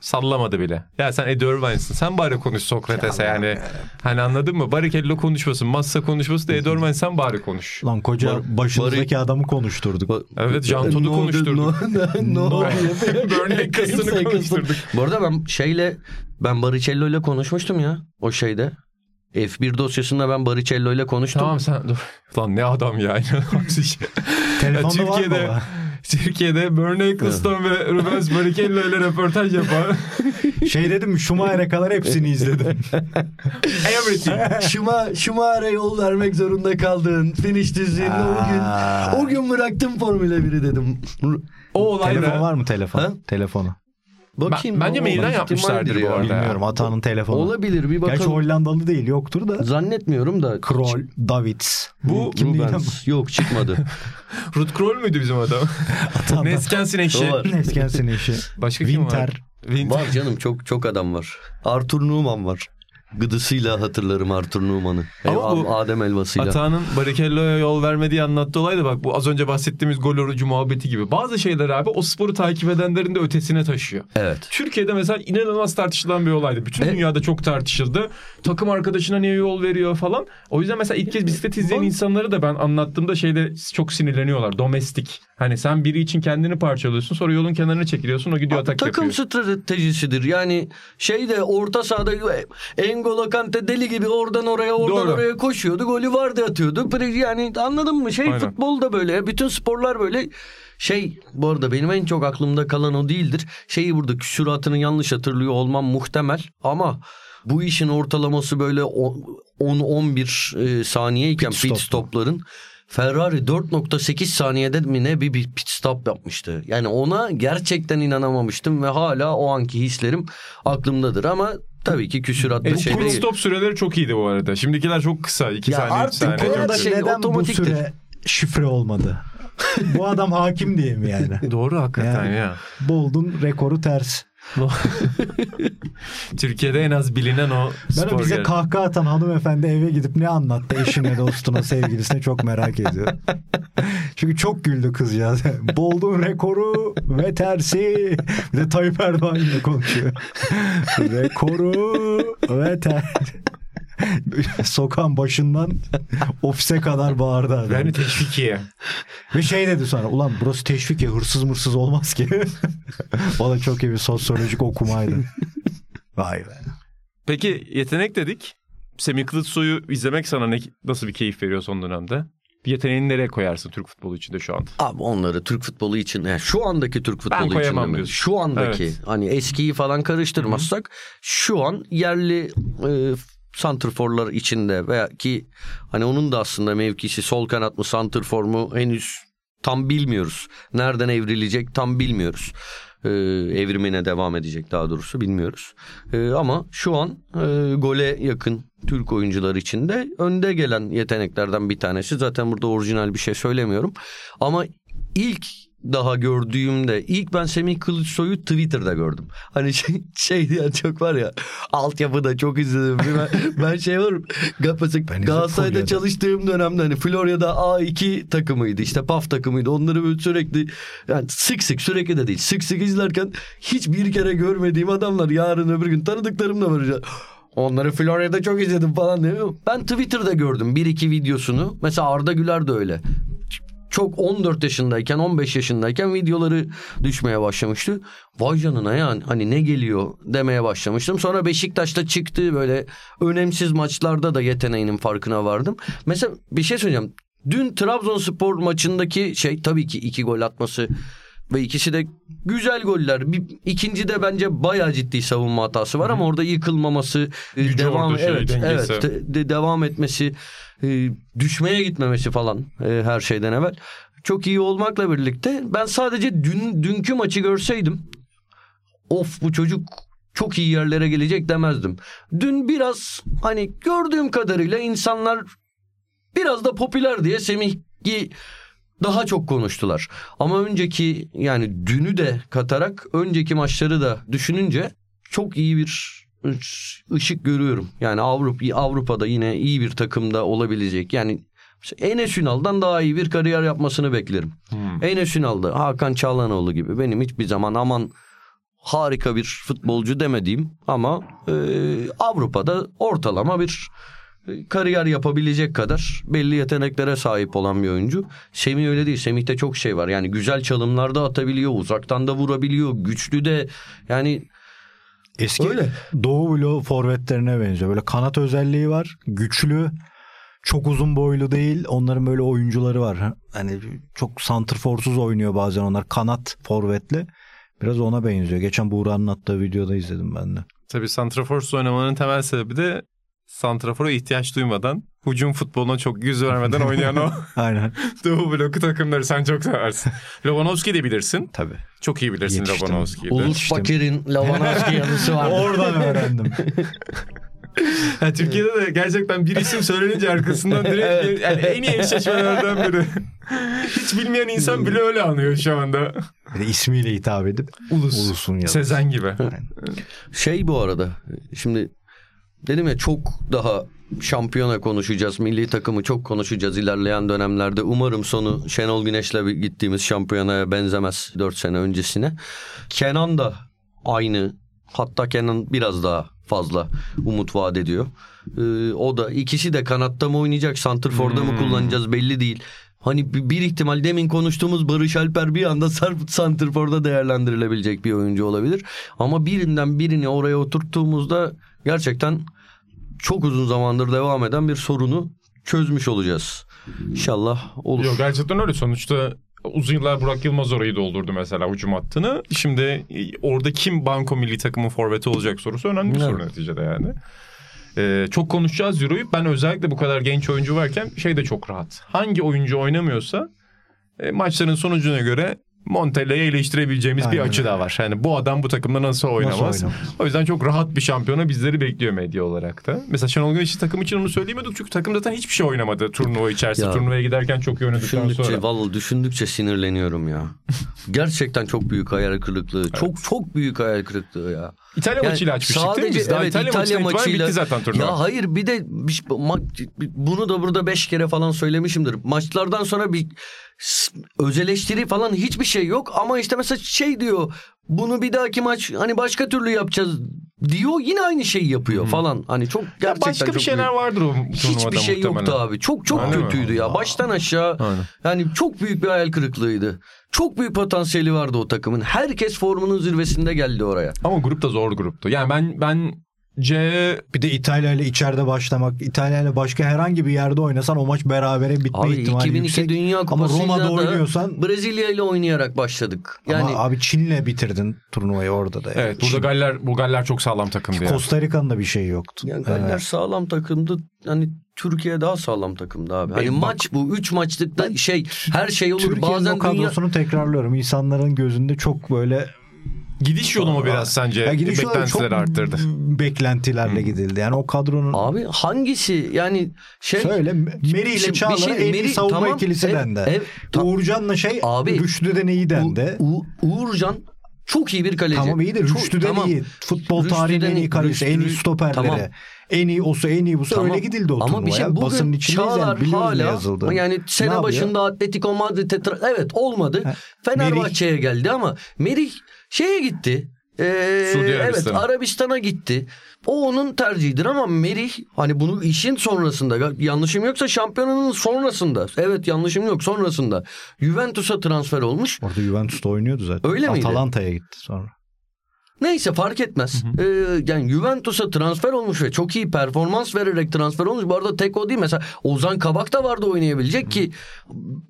Sallamadı bile. Ya sen Eddie Irvine'sın. Sen bari konuş Sokrates'e yani. Hani anladın mı? Barrichello konuşmasın. Massa konuşması da Eddie Irvine sen bari konuş. Lan koca Bar- başımızdaki adamı konuşturduk. Evet Jean Todd'u oldu? konuşturduk. Ne- ne oldu? Bernie Eccleston'u konuşturduk. Bu arada ben şeyle ben Baricello ile konuşmuştum ya o şeyde. F1 dosyasında ben Baricello ile konuştum. Tamam sen dur. Lan ne adam ya. inanılmaz. Telefonda Ya var mı Türkiye'de-? Türkiye'de Bernie Eccleston ve Rubens Barrichello ile röportaj yapan Şey dedim Schumacher'e kadar hepsini izledim. everything. Şuma, Şumar'a yol vermek zorunda kaldın. Finish dizinin o gün. O gün bıraktım Formula 1'i dedim. O Telefon olayla var mı telefon? Ha? Telefonu. Bakayım. bence o- mailden yapmışlardır bu ya. arada. Bilmiyorum Atan'ın telefonu. Olabilir bir Gerçi bakalım. Hollandalı değil yoktur da. Zannetmiyorum da. Kroll, Davids. Bu Kim. Rubens. Yok çıkmadı. Ruth Kroll müydü bizim adam? Atan'dan. Neskensin eşi. Neskensin işi. Başka kim Winter. var? Winter. var canım çok çok adam var. Arthur Newman var. Gıdısıyla hatırlarım Arthur Newman'ı. Ama bu Adem elmasıyla. Atağının Barrichello'ya yol vermediği anlattığı olay da bak bu az önce bahsettiğimiz gol orucu muhabbeti gibi. Bazı şeyler abi o sporu takip edenlerin de ötesine taşıyor. Evet. Türkiye'de mesela inanılmaz tartışılan bir olaydı. Bütün E- dünyada çok tartışıldı. Takım arkadaşına niye yol veriyor falan. O yüzden mesela ilk kez bisiklet izleyen insanları da ben anlattığımda şeyde çok sinirleniyorlar. Domestik. Hani sen biri için kendini parçalıyorsun sonra yolun kenarına çekiliyorsun o gidiyor atak Takım yapıyor. stratejisidir. Yani şeyde orta sahada Engolo Kante deli gibi oradan oraya oradan Doğru. oraya koşuyordu. Golü vardı atıyordu. Yani anladın mı? Şey Aynen. futbol da böyle. Bütün sporlar böyle. Şey bu arada benim en çok aklımda kalan o değildir. Şeyi burada küsuratını yanlış hatırlıyor olmam muhtemel ama bu işin ortalaması böyle o- 10-11 e, saniyeyken Pit pit, stop. stopların Ferrari 4.8 saniyede mi ne bir, bir pit stop yapmıştı. Yani ona gerçekten inanamamıştım ve hala o anki hislerim aklımdadır ama tabii ki küsüratlı E, şey pit değil. stop süreleri çok iyiydi bu arada. Şimdikiler çok kısa. 2 Ya saniye, 3 artık saniye. iyi. şey- neden bu süre şifre olmadı? bu adam hakim diye mi yani? Doğru hakikaten Yani. ya. Bold'un rekoru ters. Türkiye'de en az bilinen o spor o bize yani. kahkaha atan hanımefendi eve gidip ne anlattı eşine, dostuna, sevgilisine çok merak ediyorum. Çünkü çok güldü kız ya. Bold'un rekoru ve tersi. Bir de Tayyip Erdoğan ile konuşuyor. rekoru ve tersi. Sokağın başından ofise kadar bağırdı adam. Yani teşvikiye. Ve şey dedi sonra ulan burası teşvik ya hırsız mırsız olmaz ki. o da çok iyi bir sosyolojik okumaydı. Vay be. Peki yetenek dedik. Semih Kılıçsoy'u izlemek sana ne, nasıl bir keyif veriyor son dönemde? Bir yeteneğini nereye koyarsın Türk futbolu içinde şu anda? Abi onları Türk futbolu için yani şu andaki Türk futbolu koyamam için mi? diyorsun. Şu andaki Evet. hani eskiyi falan karıştırmazsak şu an yerli e, santrforlar içinde veya ki hani onun da aslında mevkisi sol kanat mı santrfor mu henüz tam bilmiyoruz. Nereden evrilecek tam bilmiyoruz. E, evrimine devam edecek daha doğrusu bilmiyoruz. E, ama şu an e, gole yakın Türk oyuncular içinde önde gelen yeteneklerden bir tanesi. Zaten burada orijinal bir şey söylemiyorum. Ama ilk daha gördüğümde ilk ben Semih Kılıçsoy'u Twitter'da gördüm. Hani şey, şey diyen çok var ya altyapıda çok izledim. Ben, ben şey varım Galatasaray'da çalıştığım dönemde hani Florya'da A2 takımıydı işte PAF takımıydı. Onları böyle sürekli yani sık sık sürekli de değil sık sık izlerken hiç bir kere görmediğim adamlar yarın öbür gün tanıdıklarım da var. Onları Florya'da çok izledim falan diyor. Ben Twitter'da gördüm bir iki videosunu. Mesela Arda Güler de öyle. Çok 14 yaşındayken 15 yaşındayken videoları düşmeye başlamıştı. Vay canına yani hani ne geliyor demeye başlamıştım. Sonra Beşiktaş'ta çıktı böyle önemsiz maçlarda da yeteneğinin farkına vardım. Mesela bir şey söyleyeceğim. Dün Trabzonspor maçındaki şey tabii ki iki gol atması ve ikisi de güzel goller. Bir, ikinci de bence bayağı ciddi savunma hatası var ama orada yıkılmaması, Gücü devam şey, evet, dengesi. evet de- de- devam etmesi, e, düşmeye gitmemesi falan e, her şeyden evvel çok iyi olmakla birlikte ben sadece dün dünkü maçı görseydim of bu çocuk çok iyi yerlere gelecek demezdim. Dün biraz hani gördüğüm kadarıyla insanlar biraz da popüler diye Semih'i daha çok konuştular. Ama önceki yani dünü de katarak önceki maçları da düşününce çok iyi bir ışık görüyorum. Yani Avrupa Avrupa'da yine iyi bir takımda olabilecek. Yani Enes Ünal'dan daha iyi bir kariyer yapmasını beklerim. Hmm. Enes Ünal'da Hakan Çağlanoğlu gibi benim hiçbir zaman aman harika bir futbolcu demediğim ama e, Avrupa'da ortalama bir kariyer yapabilecek kadar belli yeteneklere sahip olan bir oyuncu. Semih öyle değil. Semih'te çok şey var. Yani güzel çalımlarda atabiliyor, uzaktan da vurabiliyor, güçlü de yani Eski Öyle. Doğu bloğu forvetlerine benziyor. Böyle kanat özelliği var. Güçlü. Çok uzun boylu değil. Onların böyle oyuncuları var. Hani çok santrforsuz oynuyor bazen onlar. Kanat forvetli. Biraz ona benziyor. Geçen Buğra'nın attığı videoda izledim ben de. Tabii santraforsuz oynamanın temel sebebi de santrafora ihtiyaç duymadan hücum futboluna çok yüz vermeden oynayan o Aynen. Doğu bloku takımları sen çok seversin. Lewandowski de bilirsin. Tabii. Çok iyi bilirsin de. Ulus Fakir'in Lewandowski yazısı var. Oradan öğrendim. Ha, Türkiye'de de gerçekten bir isim söylenince arkasından direkt yani en iyi eşleşmelerden biri. Hiç bilmeyen insan bile öyle anlıyor şu anda. De ismiyle hitap edip Ulus. Ulus'un yazısı. Sezen gibi. Şey bu arada şimdi dedim ya çok daha şampiyona konuşacağız. Milli takımı çok konuşacağız ilerleyen dönemlerde. Umarım sonu Şenol Güneş'le gittiğimiz şampiyonaya benzemez 4 sene öncesine. Kenan da aynı hatta Kenan biraz daha fazla umut vaat ediyor. Ee, o da ikisi de kanatta mı oynayacak, santrforda mı kullanacağız belli değil. Hani bir, ihtimal demin konuştuğumuz Barış Alper bir anda Santrfor'da değerlendirilebilecek bir oyuncu olabilir. Ama birinden birini oraya oturttuğumuzda gerçekten çok uzun zamandır devam eden bir sorunu çözmüş olacağız. İnşallah olur. Yok gerçekten öyle sonuçta uzun yıllar Burak Yılmaz orayı doldurdu mesela hücum hattını. Şimdi e, orada kim banko milli takımın forveti olacak sorusu önemli bir Evet. soru neticede yani. Ee, çok konuşacağız Euro'yu. Ben özellikle bu kadar genç oyuncu varken şey de çok rahat. Hangi oyuncu oynamıyorsa e, maçların sonucuna göre Montella'yı eleştirebileceğimiz bir Aynen açı da öyle. var. Yani bu adam bu takımda nasıl oynamaz? oynamaz? O yüzden çok rahat bir şampiyona bizleri bekliyor medya olarak da. Mesela Şenol Güneş'in takım için onu söyleyemiyorduk çünkü takım zaten hiçbir şey oynamadı turnuva içerisinde. Ya, Turnuvaya giderken çok iyi oynadıktan Düşündükçe sonra. vallahi düşündükçe sinirleniyorum ya. Gerçekten çok büyük hayal kırıklığı. Çok çok büyük hayal kırıklığı ya. İtalya Yani maçıyla açmıştık değil mi sadece- biz? Evet, İtalya, İtalya maçıyla, bitti zaten turnuva. Ya hayır bir de bir- bunu da burada beş kere falan söylemişimdir. Maçlardan sonra bir s- öz eleştiri falan hiçbir şey yok ama işte mesela şey diyor bunu bir dahaki maç hani başka türlü yapacağız diyor yine aynı şeyi yapıyor falan. Hani çok Ya gerçekten başka bir çok şeyler büyük. vardır o Hiçbir şey muhtemelen. yoktu abi. Çok çok mi? kötüydü ya. Baştan aşağı Aynen. yani çok büyük bir hayal kırıklığıydı. Çok büyük potansiyeli vardı o takımın. Herkes formunun zirvesinde geldi oraya. Ama grup da zor gruptu. Yani ben ben C Bir de İtalya ile içeride başlamak, İtalya ile başka herhangi bir yerde oynasan o maç berabere bitme Abi ihtimali 2002 yüksek. Dünya Ama Kupası'yla Roma'da da oynuyorsan Brezilya ile oynayarak başladık. Yani ama abi Çin'le bitirdin turnuvayı orada da. yani. evet burada Çin- Galler bu Galler çok sağlam takımdı ya. Costa Rica'nın da bir şey yoktu. yani Galler Evet. sağlam takımdı. Hani Türkiye daha sağlam takımdı abi. Hani Benim bak- maç bu 3 maçlıkta şey her şey olur. Türkiye'nin Bazen o dünya kadrosunu tekrarlıyorum. İnsanların gözünde çok böyle Gidiş yolu mu biraz sence Ya gidiş beklentileri arttırdı? beklentilerle gidildi. Yani o kadronun Abi hangisi yani şey Söyle Meri ile bir Çağlar'a şey- en iyi Meri- savunma tamam, ikilisi ev- dendi. ev- ta- Uğurcan'la şey Abi, Rüştü'den iyi dendi. U- U- Uğurcan çok iyi bir kaleci. Tamam iyi de Rüştü'den tamam. iyi. Futbol Rüştü'den tarihinin en iyi kalecisi, en iyi stoperleri. Tamam. En iyi osu, en iyi busu Tamam. öyle gidildi o Ama bir şey bugün Basının içindeyiz yani Çağlar hala yazıldığını. yani Ne sene başında Atletico Madrid'e evet olmadı. Ha, Fenerbahçe'ye geldi ama Merih şeye gitti. Ee, Suudi evet Arabistan'a. Arabistan'a gitti. O onun tercihidir ama Merih hani bunu işin sonrasında yanlışım yoksa şampiyonanın sonrasında evet yanlışım yok sonrasında Juventus'a transfer olmuş. Orada Juventus'ta oynuyordu zaten. Öyle miydi? Atalanta'ya gitti sonra. Neyse fark etmez. Ee, yani Juventus'a transfer olmuş ve çok iyi performans vererek transfer olmuş. Bu arada tek o değil. Mesela Ozan Kabak da vardı oynayabilecek ki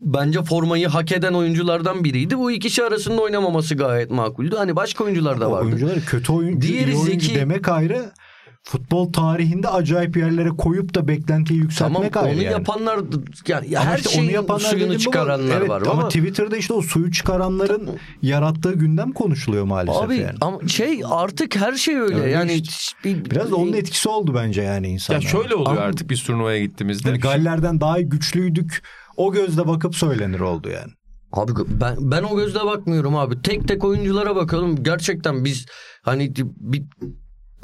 bence formayı hak eden oyunculardan biriydi. Bu ikisi arasında oynamaması gayet makuldü. Hani başka oyuncular da vardı. oyuncuları kötü oyuncu, Diğeri iyi oyuncu zeki. demek ayrı. Futbol tarihinde acayip yerlere koyup da beklentiyi yükseltmek Tamam ayrı onu yani. yapanlar yani ya Ama her işte şeyin onu yapanlar suyunu çıkaranlar Evet, var. Ama, Ama, Twitter'da işte o suyu çıkaranların yarattığı gündem konuşuluyor maalesef abi yani. ama şey artık her şey öyle. Öyle yani işte. bir- Biraz onun etkisi oldu bence yani Ya insanlar. şöyle oluyor Ama- artık biz turnuvaya gittiğimizde. Yani Galler'den daha güçlüydük. O gözle bakıp söylenir oldu yani. Abi ben ben o gözle bakmıyorum abi. Tek tek oyunculara bakalım. Gerçekten biz hani bir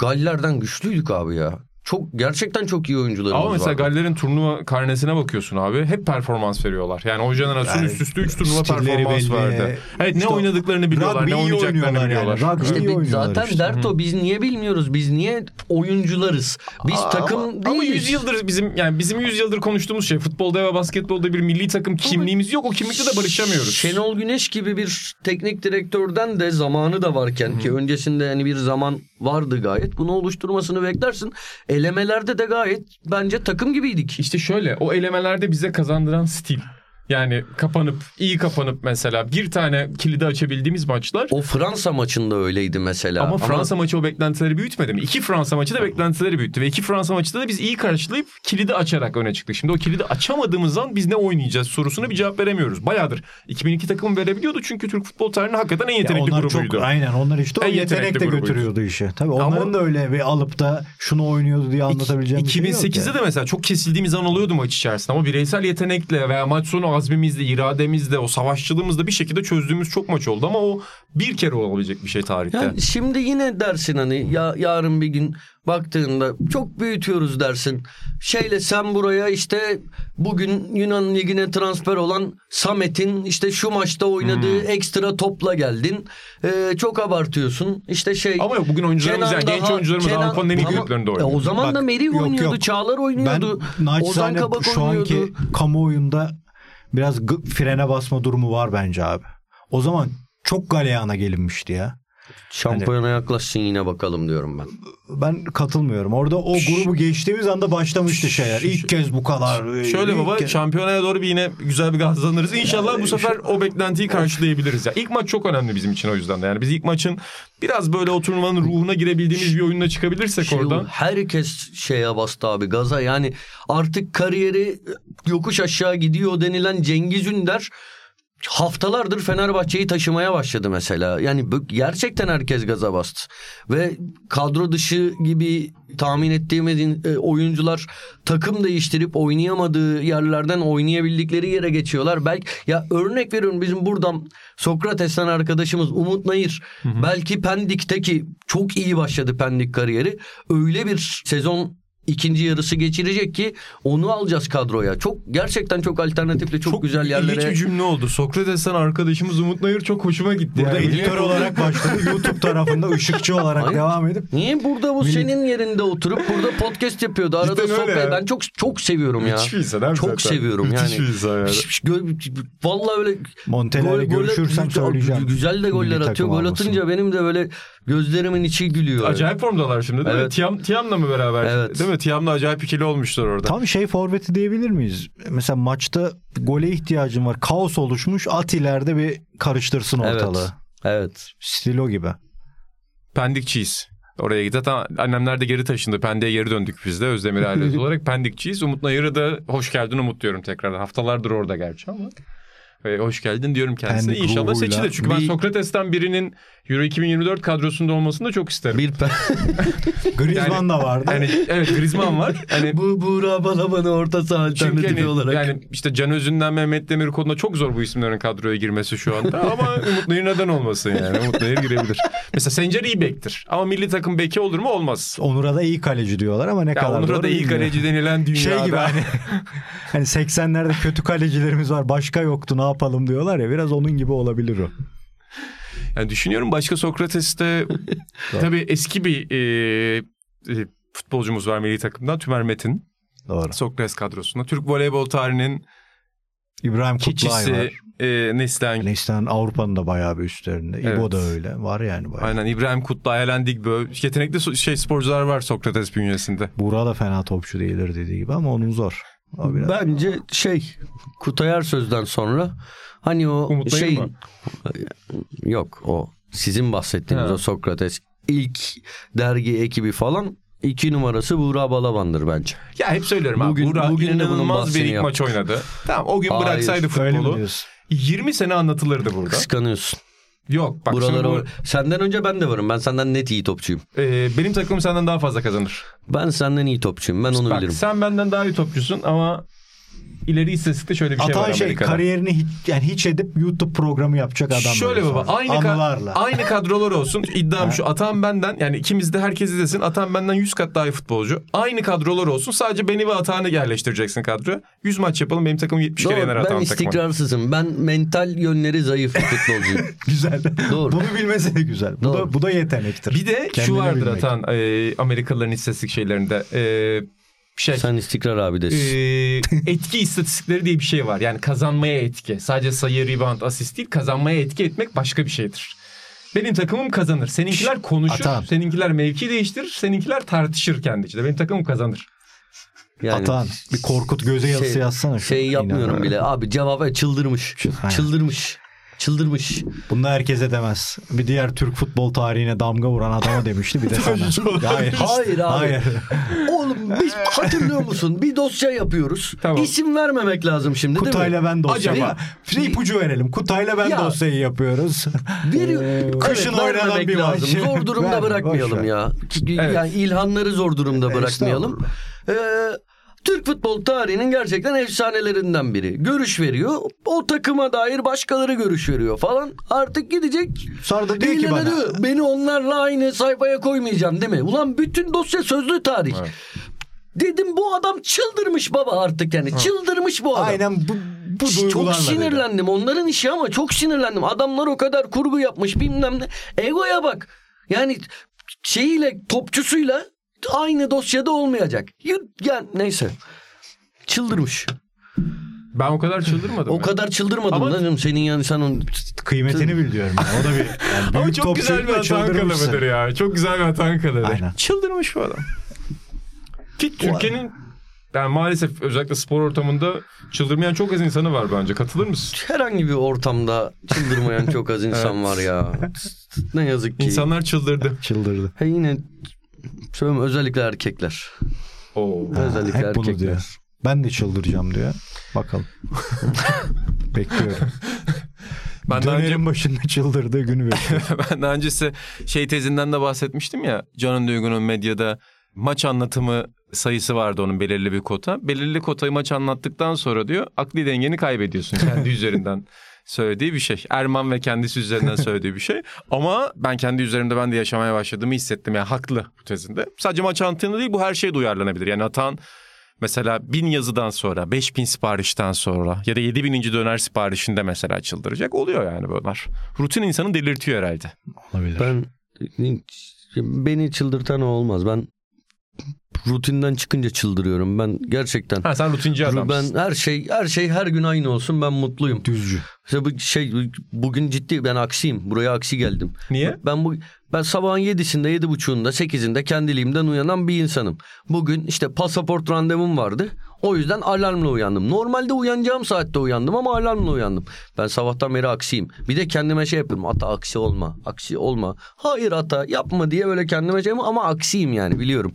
Galler'den güçlüydük abi ya. Çok gerçekten çok iyi oyuncularımız Ama mesela vardı. Galler'in turnuva karnesine bakıyorsun abi. Hep performans veriyorlar. Yani o jenerasyon Yani üst üste 3 turnuva performans belli. verdi. Evet ne İşte oynadıklarını biliyorlar, ne iyi oynayacaklarını biliyorlar. yani. Rugby İşte iyi biz- zaten işte. dert o. Biz niye bilmiyoruz? Biz niye oyuncularız? Biz Aa, takım ama, değiliz. ama 100 yıldır bizim yani bizim 100 yıldır konuştuğumuz şey futbolda ve basketbolda bir milli takım kimliğimiz yok. O kimlikle de barışamıyoruz. Şenol Güneş gibi bir teknik direktörden de zamanı da varken ki öncesinde hani bir zaman vardı gayet. Bunu oluşturmasını beklersin. Elemelerde de gayet bence takım gibiydik. İşte şöyle o elemelerde bize kazandıran stil. Yani kapanıp iyi kapanıp mesela bir tane kilidi açabildiğimiz maçlar O Fransa maçında öyleydi mesela. Ama Fransa maçı o beklentileri büyütmedi mi? İki Fransa maçı da beklentileri büyüttü. Ve iki Fransa maçında da biz iyi karşılayıp kilidi açarak öne çıktık. Şimdi o kilidi açamadığımız zaman biz ne oynayacağız sorusuna bir cevap veremiyoruz. Bayağıdır 2002 takımı verebiliyordu çünkü Türk futbol tarihinin hakikaten en Ya yetenekli onlar grubuydu. çok aynen onlar işte o En yetenekli yetenek de grubuydu. götürüyordu işi. Tabii Ama- onların da öyle bir alıp da şunu oynuyordu diye anlatabileceğim bir şey yok 2008'de de mesela çok kesildiğimiz an oluyordu maç içerisinde ama bireysel yetenekle veya maç sonu azmimizle, irademizle, o savaşçılığımızla bir şekilde çözdüğümüz çok maç oldu ama o bir kere olabilecek bir şey tarihte. Yani şimdi yine dersin hani ya yarın bir gün baktığında çok büyütüyoruz dersin. Şeyle sen buraya işte bugün Yunan ligine transfer olan Samet'in işte şu maçta oynadığı Hmm. ekstra topla geldin. Ee, çok abartıyorsun. İşte şey Ama yok bugün oyuncularımız Kenan yani genç daha- oyuncularımız Kenan- Avrupa'nın en iyi kulüplerinde E, oynuyor. o zaman da Bak, Merih yok, oynuyordu, yok. Çağlar oynuyordu. Ben Ozan Kabak şu anki oynuyordu. kamuoyunda biraz frene basma durumu var bence abi. O zaman çok galeyana gelinmişti ya. Şampiyona yaklaşsın yine bakalım diyorum ben. Ben katılmıyorum. Orada o grubu geçtiğimiz anda başlamıştı şeyler. İlk kez bu kadar. Şöyle baba kez- şampiyonaya doğru bir yine güzel bir gazlanırız. İnşallah bu sefer o beklentiyi karşılayabiliriz. Ya ilk maç çok önemli bizim için o yüzden de. Yani biz ilk maçın biraz böyle o turnuvanın ruhuna girebildiğimiz bir oyunla çıkabilirsek Şey oradan. herkes şeye bastı abi gaza yani artık kariyeri yokuş aşağı gidiyor denilen Cengiz Ünder haftalardır Fenerbahçe'yi taşımaya başladı mesela. Yani gerçekten herkes gaza bastı. Ve kadro dışı gibi tahmin ettiğimiz e, oyuncular takım değiştirip oynayamadığı yerlerden oynayabildikleri yere geçiyorlar. Belki ya örnek veriyorum bizim buradan Sokrates'ten arkadaşımız Umut Nayır belki Pendik'teki çok iyi başladı Pendik kariyeri. Öyle bir sezon ikinci yarısı geçirecek ki onu alacağız kadroya. Çok gerçekten çok alternatifli çok, güzel İlginç bir yerlere cümle oldu. Sokrates'ten arkadaşımız Umut Nayır çok hoşuma gitti. Burada Yani. editör olarak başladı. YouTube tarafında ışıkçı olarak Hayır. devam edip Niye burada bu senin yerinde oturup burada podcast yapıyordu. Arada Cidden sohbet. ya. Ben çok çok seviyorum ya. Müthiş bir insan Çok zaten. seviyorum Müthiş yani. bir insan yani. Vallahi öyle Monteler'le görüşürsem güzel- söyleyeceğim. Güzel de goller Milli atıyor. Gol atınca benim de böyle gözlerimin içi gülüyor. Acayip formdalar şimdi değil mi? Evet. Tiam, Tiam'la mı beraber? Evet. Değil mi? Tiam'la acayip ikili olmuşlar orada. Tam şey forveti diyebilir miyiz? Mesela maçta gole ihtiyacın var. Kaos oluşmuş. At ileride bir karıştırsın ortalığı. Evet. Evet. Stilo gibi. Pendikçiyiz. Oraya gitti. Hatta annemler de geri taşındı. Pendik'e geri döndük biz de Özdemir ailesi olarak. Pendikçiyiz. Umut Nayır'a da hoş geldin Umut diyorum tekrardan. Haftalardır orada gerçi ama. Ve hoş geldin diyorum kendisine. Pendik İnşallah ruhuyla seçilir. Çünkü ben bir- Sokrates'ten birinin Euro 2024 kadrosunda olmasını da çok isterim. Bir Griezmann da vardı. Yani evet Griezmann var. Hani bu Buğra Balaban'ı orta saha alternatifi hani, olarak. yani işte Can Özünden Mehmet Demir konusunda çok zor bu isimlerin kadroya girmesi şu anda. Ama Umut Nayır neden olmasın yani? Umut Nayır girebilir. Mesela Sencer iyi bektir. Ama milli takım beki olur mu? Olmaz. Onur'a da iyi kaleci diyorlar ama ne Ya kadar Onur'a da iyi bilmiyorum. kaleci denilen dünyada. Şey gibi hani hani 80'lerde kötü kalecilerimiz var başka yoktu ne yapalım diyorlar ya biraz onun gibi olabilir o. Yani düşünüyorum başka Sokrates'te tabii eski bir e, e, futbolcumuz var milli takımdan Tümer Metin. Doğru. Sokrates kadrosunda. Türk voleybol tarihinin İbrahim Kutlay var. e, Neslihan. Neslihan Avrupa'nın da bayağı bir üstlerinde. Evet. İbo da öyle. Var yani bayağı. Aynen İbrahim Kutlay, Alen Digbö. Yetenekli so- şey sporcular var Sokrates bünyesinde. Buğra da fena topçu değildir dediği gibi ama onun zor. O biraz... Bence şey Kutay Ersöz'den sonra hani o Umut Nayır şey mı? yok o sizin bahsettiğiniz Ha. o Sokrates ilk dergi ekibi falan iki numarası Buğra Balaban'dır bence. Ya hep söylüyorum abi. Bugün- Burak bugün inanılmaz bir ilk maç yaptık. oynadı. Tamam o gün Hayır, bıraksaydı futbolu diyorsun? 20 sene anlatılırdı burada. Kıskanıyorsun. Yok bak Buralara şimdi bu, senden önce ben de varım. Ben senden net iyi topçuyum. e, benim takımım senden daha fazla kazanır. Ben senden iyi topçuyum. Ben onu Bak bilirim. sen benden daha iyi topçusun ama ileri istatistikte şöyle bir şey Atan var şey Amerika'da. kariyerini hiç, yani hiç edip YouTube programı yapacak adam. Şöyle baba sonra. aynı ka- aynı kadrolar olsun. İddiam şu Atan benden yani ikimiz de herkes izlesin. Atan benden 100 kat daha iyi futbolcu. Aynı kadrolar olsun. Sadece beni ve Atan'ı yerleştireceksin kadroya. 100 maç yapalım. Benim takım 70 kere Doğru, yener ben Atan takımı. istikrarsızım. Ben mental yönleri zayıf bir futbolcuyum. Güzel. Doğru. Bunu bilmesi de güzel. Bu Doğru. da bu da yetenektir. Bir de şu Kendini vardır bilmek. Atan e, Amerikalıların istatistik şeylerinde. E, şey Sen istikrar abi e, desin. etki istatistikleri diye bir şey var. Yani kazanmaya etki. Sadece sayı, rebound, asist değil. Kazanmaya etki etmek başka bir şeydir. Benim takımım kazanır. Seninkiler konuşur. Atan. Seninkiler mevki değiştirir. Seninkiler tartışır kendi içinde. Benim takımım kazanır. Yani Atan bir Korkut göze yazısı Şey- yazsana. şu. şey yapmıyorum İnanamıyorum. bile. Abi cevap çıldırmış. Aynen. Çıldırmış. Çıldırmış. Bunu herkese demez. Bir diğer Türk futbol tarihine damga vuran adama demişti bir de sana. Hayır. Hayır abi. Hayır. Oğlum biz hatırlıyor musun? Bir dosya yapıyoruz. Tamam. İsim vermemek lazım şimdi değil mi? Kutayla ben dosya. Acaba- Bir ipucu verelim. Kutayla ben Ya. dosyayı yapıyoruz. Bir, Kışın evet, oynanan vermemek bir maç. lazım. Zor durumda boş bırakmayalım ver. ya. Evet. Yani ilhanları zor durumda bırakmayalım. Ee, Türk futbol tarihinin gerçekten efsanelerinden biri. Görüş veriyor. O takıma dair başkaları görüş veriyor falan. Artık gidecek. Sonra da diyor ki bana. diyor, beni onlarla aynı sayfaya koymayacağım değil mi? Ulan bütün dosya sözlü tarih. Evet. Dedim bu adam çıldırmış baba artık yani. Çıldırmış bu adam. Aynen bu, bu çok duygularla dedi. sinirlendim. Onların işi ama çok sinirlendim. Adamlar o kadar kurgu yapmış bilmem ne. Egoya bak. Yani şeyiyle topçusuyla aynı dosyada olmayacak. Yani neyse. Çıldırmış. Ben o kadar çıldırmadım. O ya. kadar çıldırmadım Ama- lan senin yani sen onun Kıymetini bil diyorum. ya. O da bir yani Ama çok güzel bir çıldırmışsın. kalıbıdır ya. Çok güzel bir atan kalıbıdır. Aynen. Çıldırmış bu adam. Ki Türkiye'nin yani maalesef özellikle spor ortamında çıldırmayan çok az insanı var bence. Katılır mısın? herhangi bir ortamda çıldırmayan çok az insan var ya. Ne yazık ki. İnsanlar çıldırdı. Çıldırdı. He yine söyleyeyim özellikle erkekler. Oo. Ha, Özellikle hep bunu erkekler. diyor. Ben de çıldıracağım diyor. Bakalım. Bekliyorum. Ben daha önce Dönerin başında çıldırdığı günü bekliyorum. ben daha öncesi şey tezinden de bahsetmiştim ya. Can'ın Duygu'nun medyada maç anlatımı sayısı vardı onun belirli bir kota. Belirli kotayı maç anlattıktan sonra diyor akli dengeni kaybediyorsun kendi üzerinden söylediği bir şey. Erman ve kendisi üzerinden söylediği bir şey. Ama ben kendi üzerimde ben de yaşamaya başladığımı hissettim. Yani haklı bu tezinde. Sadece maç anlatımı değil bu her şeye de uyarlanabilir. Yani Atan mesela bin yazıdan sonra, beş bin siparişten sonra ya da yedi bininci döner siparişinde mesela çıldıracak oluyor yani bunlar. Rutin insanı delirtiyor herhalde. Olabilir. Ben beni çıldırtan o olmaz. Ben rutinden çıkınca çıldırıyorum. Ben gerçekten Ha sen rutinci adamsın. ben her şey her şey her gün aynı olsun ben mutluyum. Düzcü. İşte bu şey bugün ciddi ben aksiyim. Buraya aksi geldim. Niye? Ben bu ben sabahın yedisinde, yedi buçuğunda, sekizinde kendiliğimden uyanan bir insanım. Bugün işte pasaport randevum vardı. O yüzden alarmla uyandım. Normalde uyanacağım saatte uyandım ama alarmla uyandım. Ben sabahtan beri aksiyim. Bir de kendime şey yapıyorum. Ata aksi olma, aksi olma. Hayır ata yapma diye böyle kendime şey yapıyorum ama aksiyim yani biliyorum.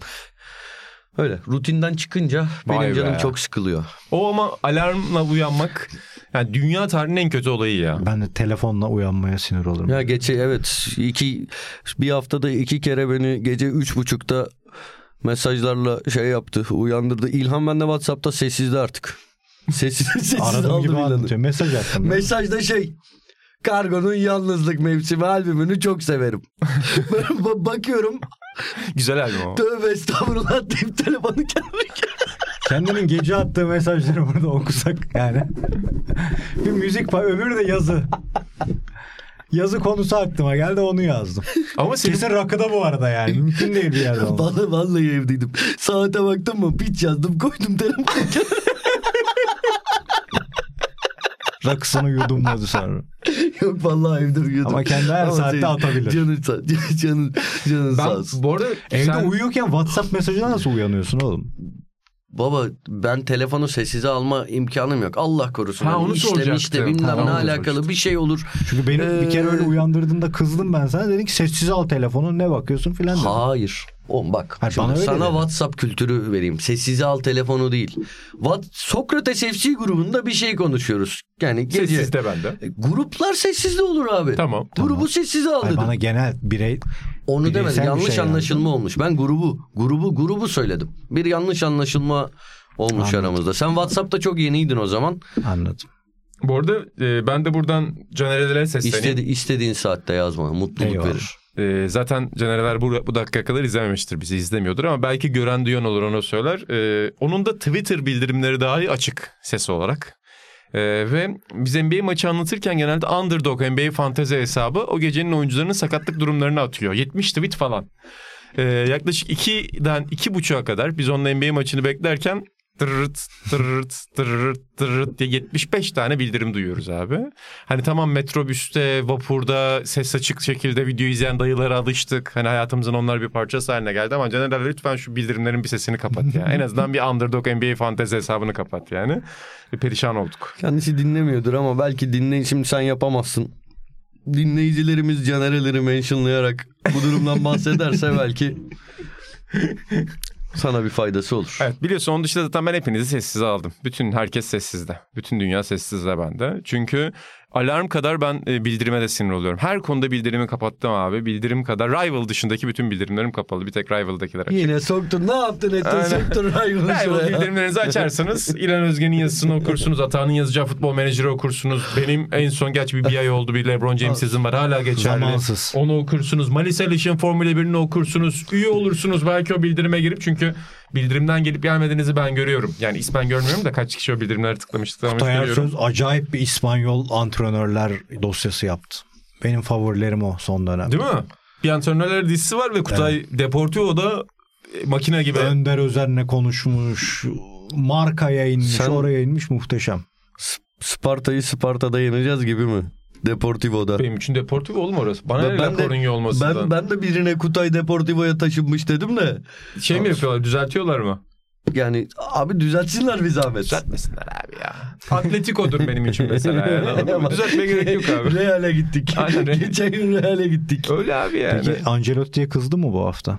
Öyle rutinden çıkınca Vay benim canım be. çok sıkılıyor. O ama alarmla uyanmak yani dünya tarihinin en kötü olayı ya. Ben de telefonla uyanmaya sinir olurum. Ya geçe evet iki bir haftada iki kere beni gece üç buçukta mesajlarla şey yaptı uyandırdı. İlhan bende Whatsapp'ta sessizde artık. Sessiz, sessiz Aradığım aldım gibi anlatıyor. Mesaj attım. Mesajda şey Kargo'nun yalnızlık mevsimi albümünü çok severim. Bakıyorum Güzel albüm o. tövbe estağfurullah deyip telefonu kendime Kendinin gece attığı mesajları burada okusak yani. bir müzik var öbürü de yazı. Yazı konusu aklıma geldi onu yazdım. Ama senin Kesin rakıda bu arada yani. Mümkün değil bir yerde olması. Vallahi, vallahi evdeydim. Saate baktım mı piç yazdım koydum telefonu. Rakısını yudumladı sonra. Yok vallahi evde uyuyordum. Ama kendi her Ama saatte senin atabilir. Canın, sağ, canın, canın sağ ben olsun. bu arada Evde sen- uyuyorken WhatsApp mesajına nasıl uyanıyorsun oğlum? Baba ben telefonu sessize alma imkanım yok. Allah korusun. Ha, Yani onu işle mişle bilmem Tamam, ne alakalı bir şey olur. Çünkü beni bir kere Ee, öyle uyandırdığında kızdım ben sana. Dedin ki sessize al telefonu ne bakıyorsun filan. Hayır. Oğlum bak. Hayır, bana sana dedi. WhatsApp kültürü vereyim. Sessize al telefonu değil. What, Sokrates FC grubunda bir şey konuşuyoruz. Yani gece. sessiz de bende. E, Gruplar sessizde olur abi. Tamam. Grubu sessize al Hayır, dedim. bana genel birey Onu bireysel demedim. Yanlış şey anlaşılma olmuş. Ben grubu, grubu, grubu söyledim. Bir yanlış anlaşılma olmuş Anladım. aramızda. Sen WhatsApp'ta çok yeniydin o zaman. anladım. Bu arada e, ben de buradan Caner'e sesleneyim. İstedi, istediğin saatte yazma. Mutluluk Eyvallah. verir. Ee, zaten Caner'ler bu, bu dakikaya kadar izlememiştir bizi izlemiyordur ama belki gören duyan olur onu söyler. Ee, onun da Twitter bildirimleri dahi açık ses olarak. Ee, ve biz NBA maçı anlatırken genelde Underdog NBA fantezi hesabı o gecenin oyuncularının sakatlık durumlarını atıyor. 70 tweet falan. Ee, yaklaşık 2'den 2.30'a kadar biz onun NBA maçını beklerken tırırt tırırt tırırt tırırt diye 75 tane bildirim duyuyoruz abi. Hani tamam metrobüste, vapurda ses açık şekilde video izleyen dayılara alıştık. Hani hayatımızın onlar bir parçası haline geldi ama Caner lütfen şu bildirimlerin bir sesini kapat ya. en azından bir Underdog NBA fantezi hesabını kapat yani. Bir perişan olduk. Kendisi dinlemiyordur ama belki dinleyin şimdi sen yapamazsın. Dinleyicilerimiz canereleri mentionlayarak bu durumdan bahsederse belki sana bir faydası olur. Evet biliyorsun onun dışında zaten ben hepinizi sessize aldım. Bütün herkes sessizde. Bütün dünya sessizde bende. Çünkü alarm kadar ben e, bildirime de sinir oluyorum. Her konuda bildirimi kapattım abi. Bildirim kadar. Rival dışındaki bütün bildirimlerim kapalı. Bir tek Rival'dakiler açık. Yine soktun ne yaptın ettin soktun Rival'ı Rival bildirimlerinizi açarsanız İlhan Özgen'in yazısını okursunuz. Atağan'ın yazacağı futbol menajeri okursunuz. Benim en son gerçi bir, bir ay oldu bir LeBron James yazım var. Hala geçerli. Zamansız. Onu okursunuz. Malis Aliş'in Formula 1'ini okursunuz. Üye olursunuz belki o bildirime girip. Çünkü bildirimden gelip gelmediğinizi ben görüyorum. Yani ismen görmüyorum da kaç kişi o bildirimleri tıklamış tıklamış Kutay görüyorum. Ersöz acayip bir İspanyol antrenörler dosyası yaptı. Benim favorilerim o son dönem. Değil mi? Bir antrenörler dizisi var ve Kutay Deportivo'da e, makine gibi. Önder Özer'le konuşmuş. Markaya inmiş, Sen- oraya inmiş muhteşem. Sparta'yı Sparta'da yeneceğiz gibi mi? Deportivo'da. Benim için Deportivo oğlum orası. Bana Ben- ne ben de- Lacoruña olmasından. Ben, ben de birine Kutay Deportivo'ya taşınmış dedim de. Şey mi yapıyorlar düzeltiyorlar mı? Yani abi düzeltsinler bir zahmet. Düzeltmesinler abi ya. Atletico'dur benim için mesela. Yani. Düzeltmeye gerek yok abi. Real'e gittik. Aynen. Geçen gün Real'e gittik. Öyle abi yani. Peki Ancelotti'ye kızdı mı bu hafta?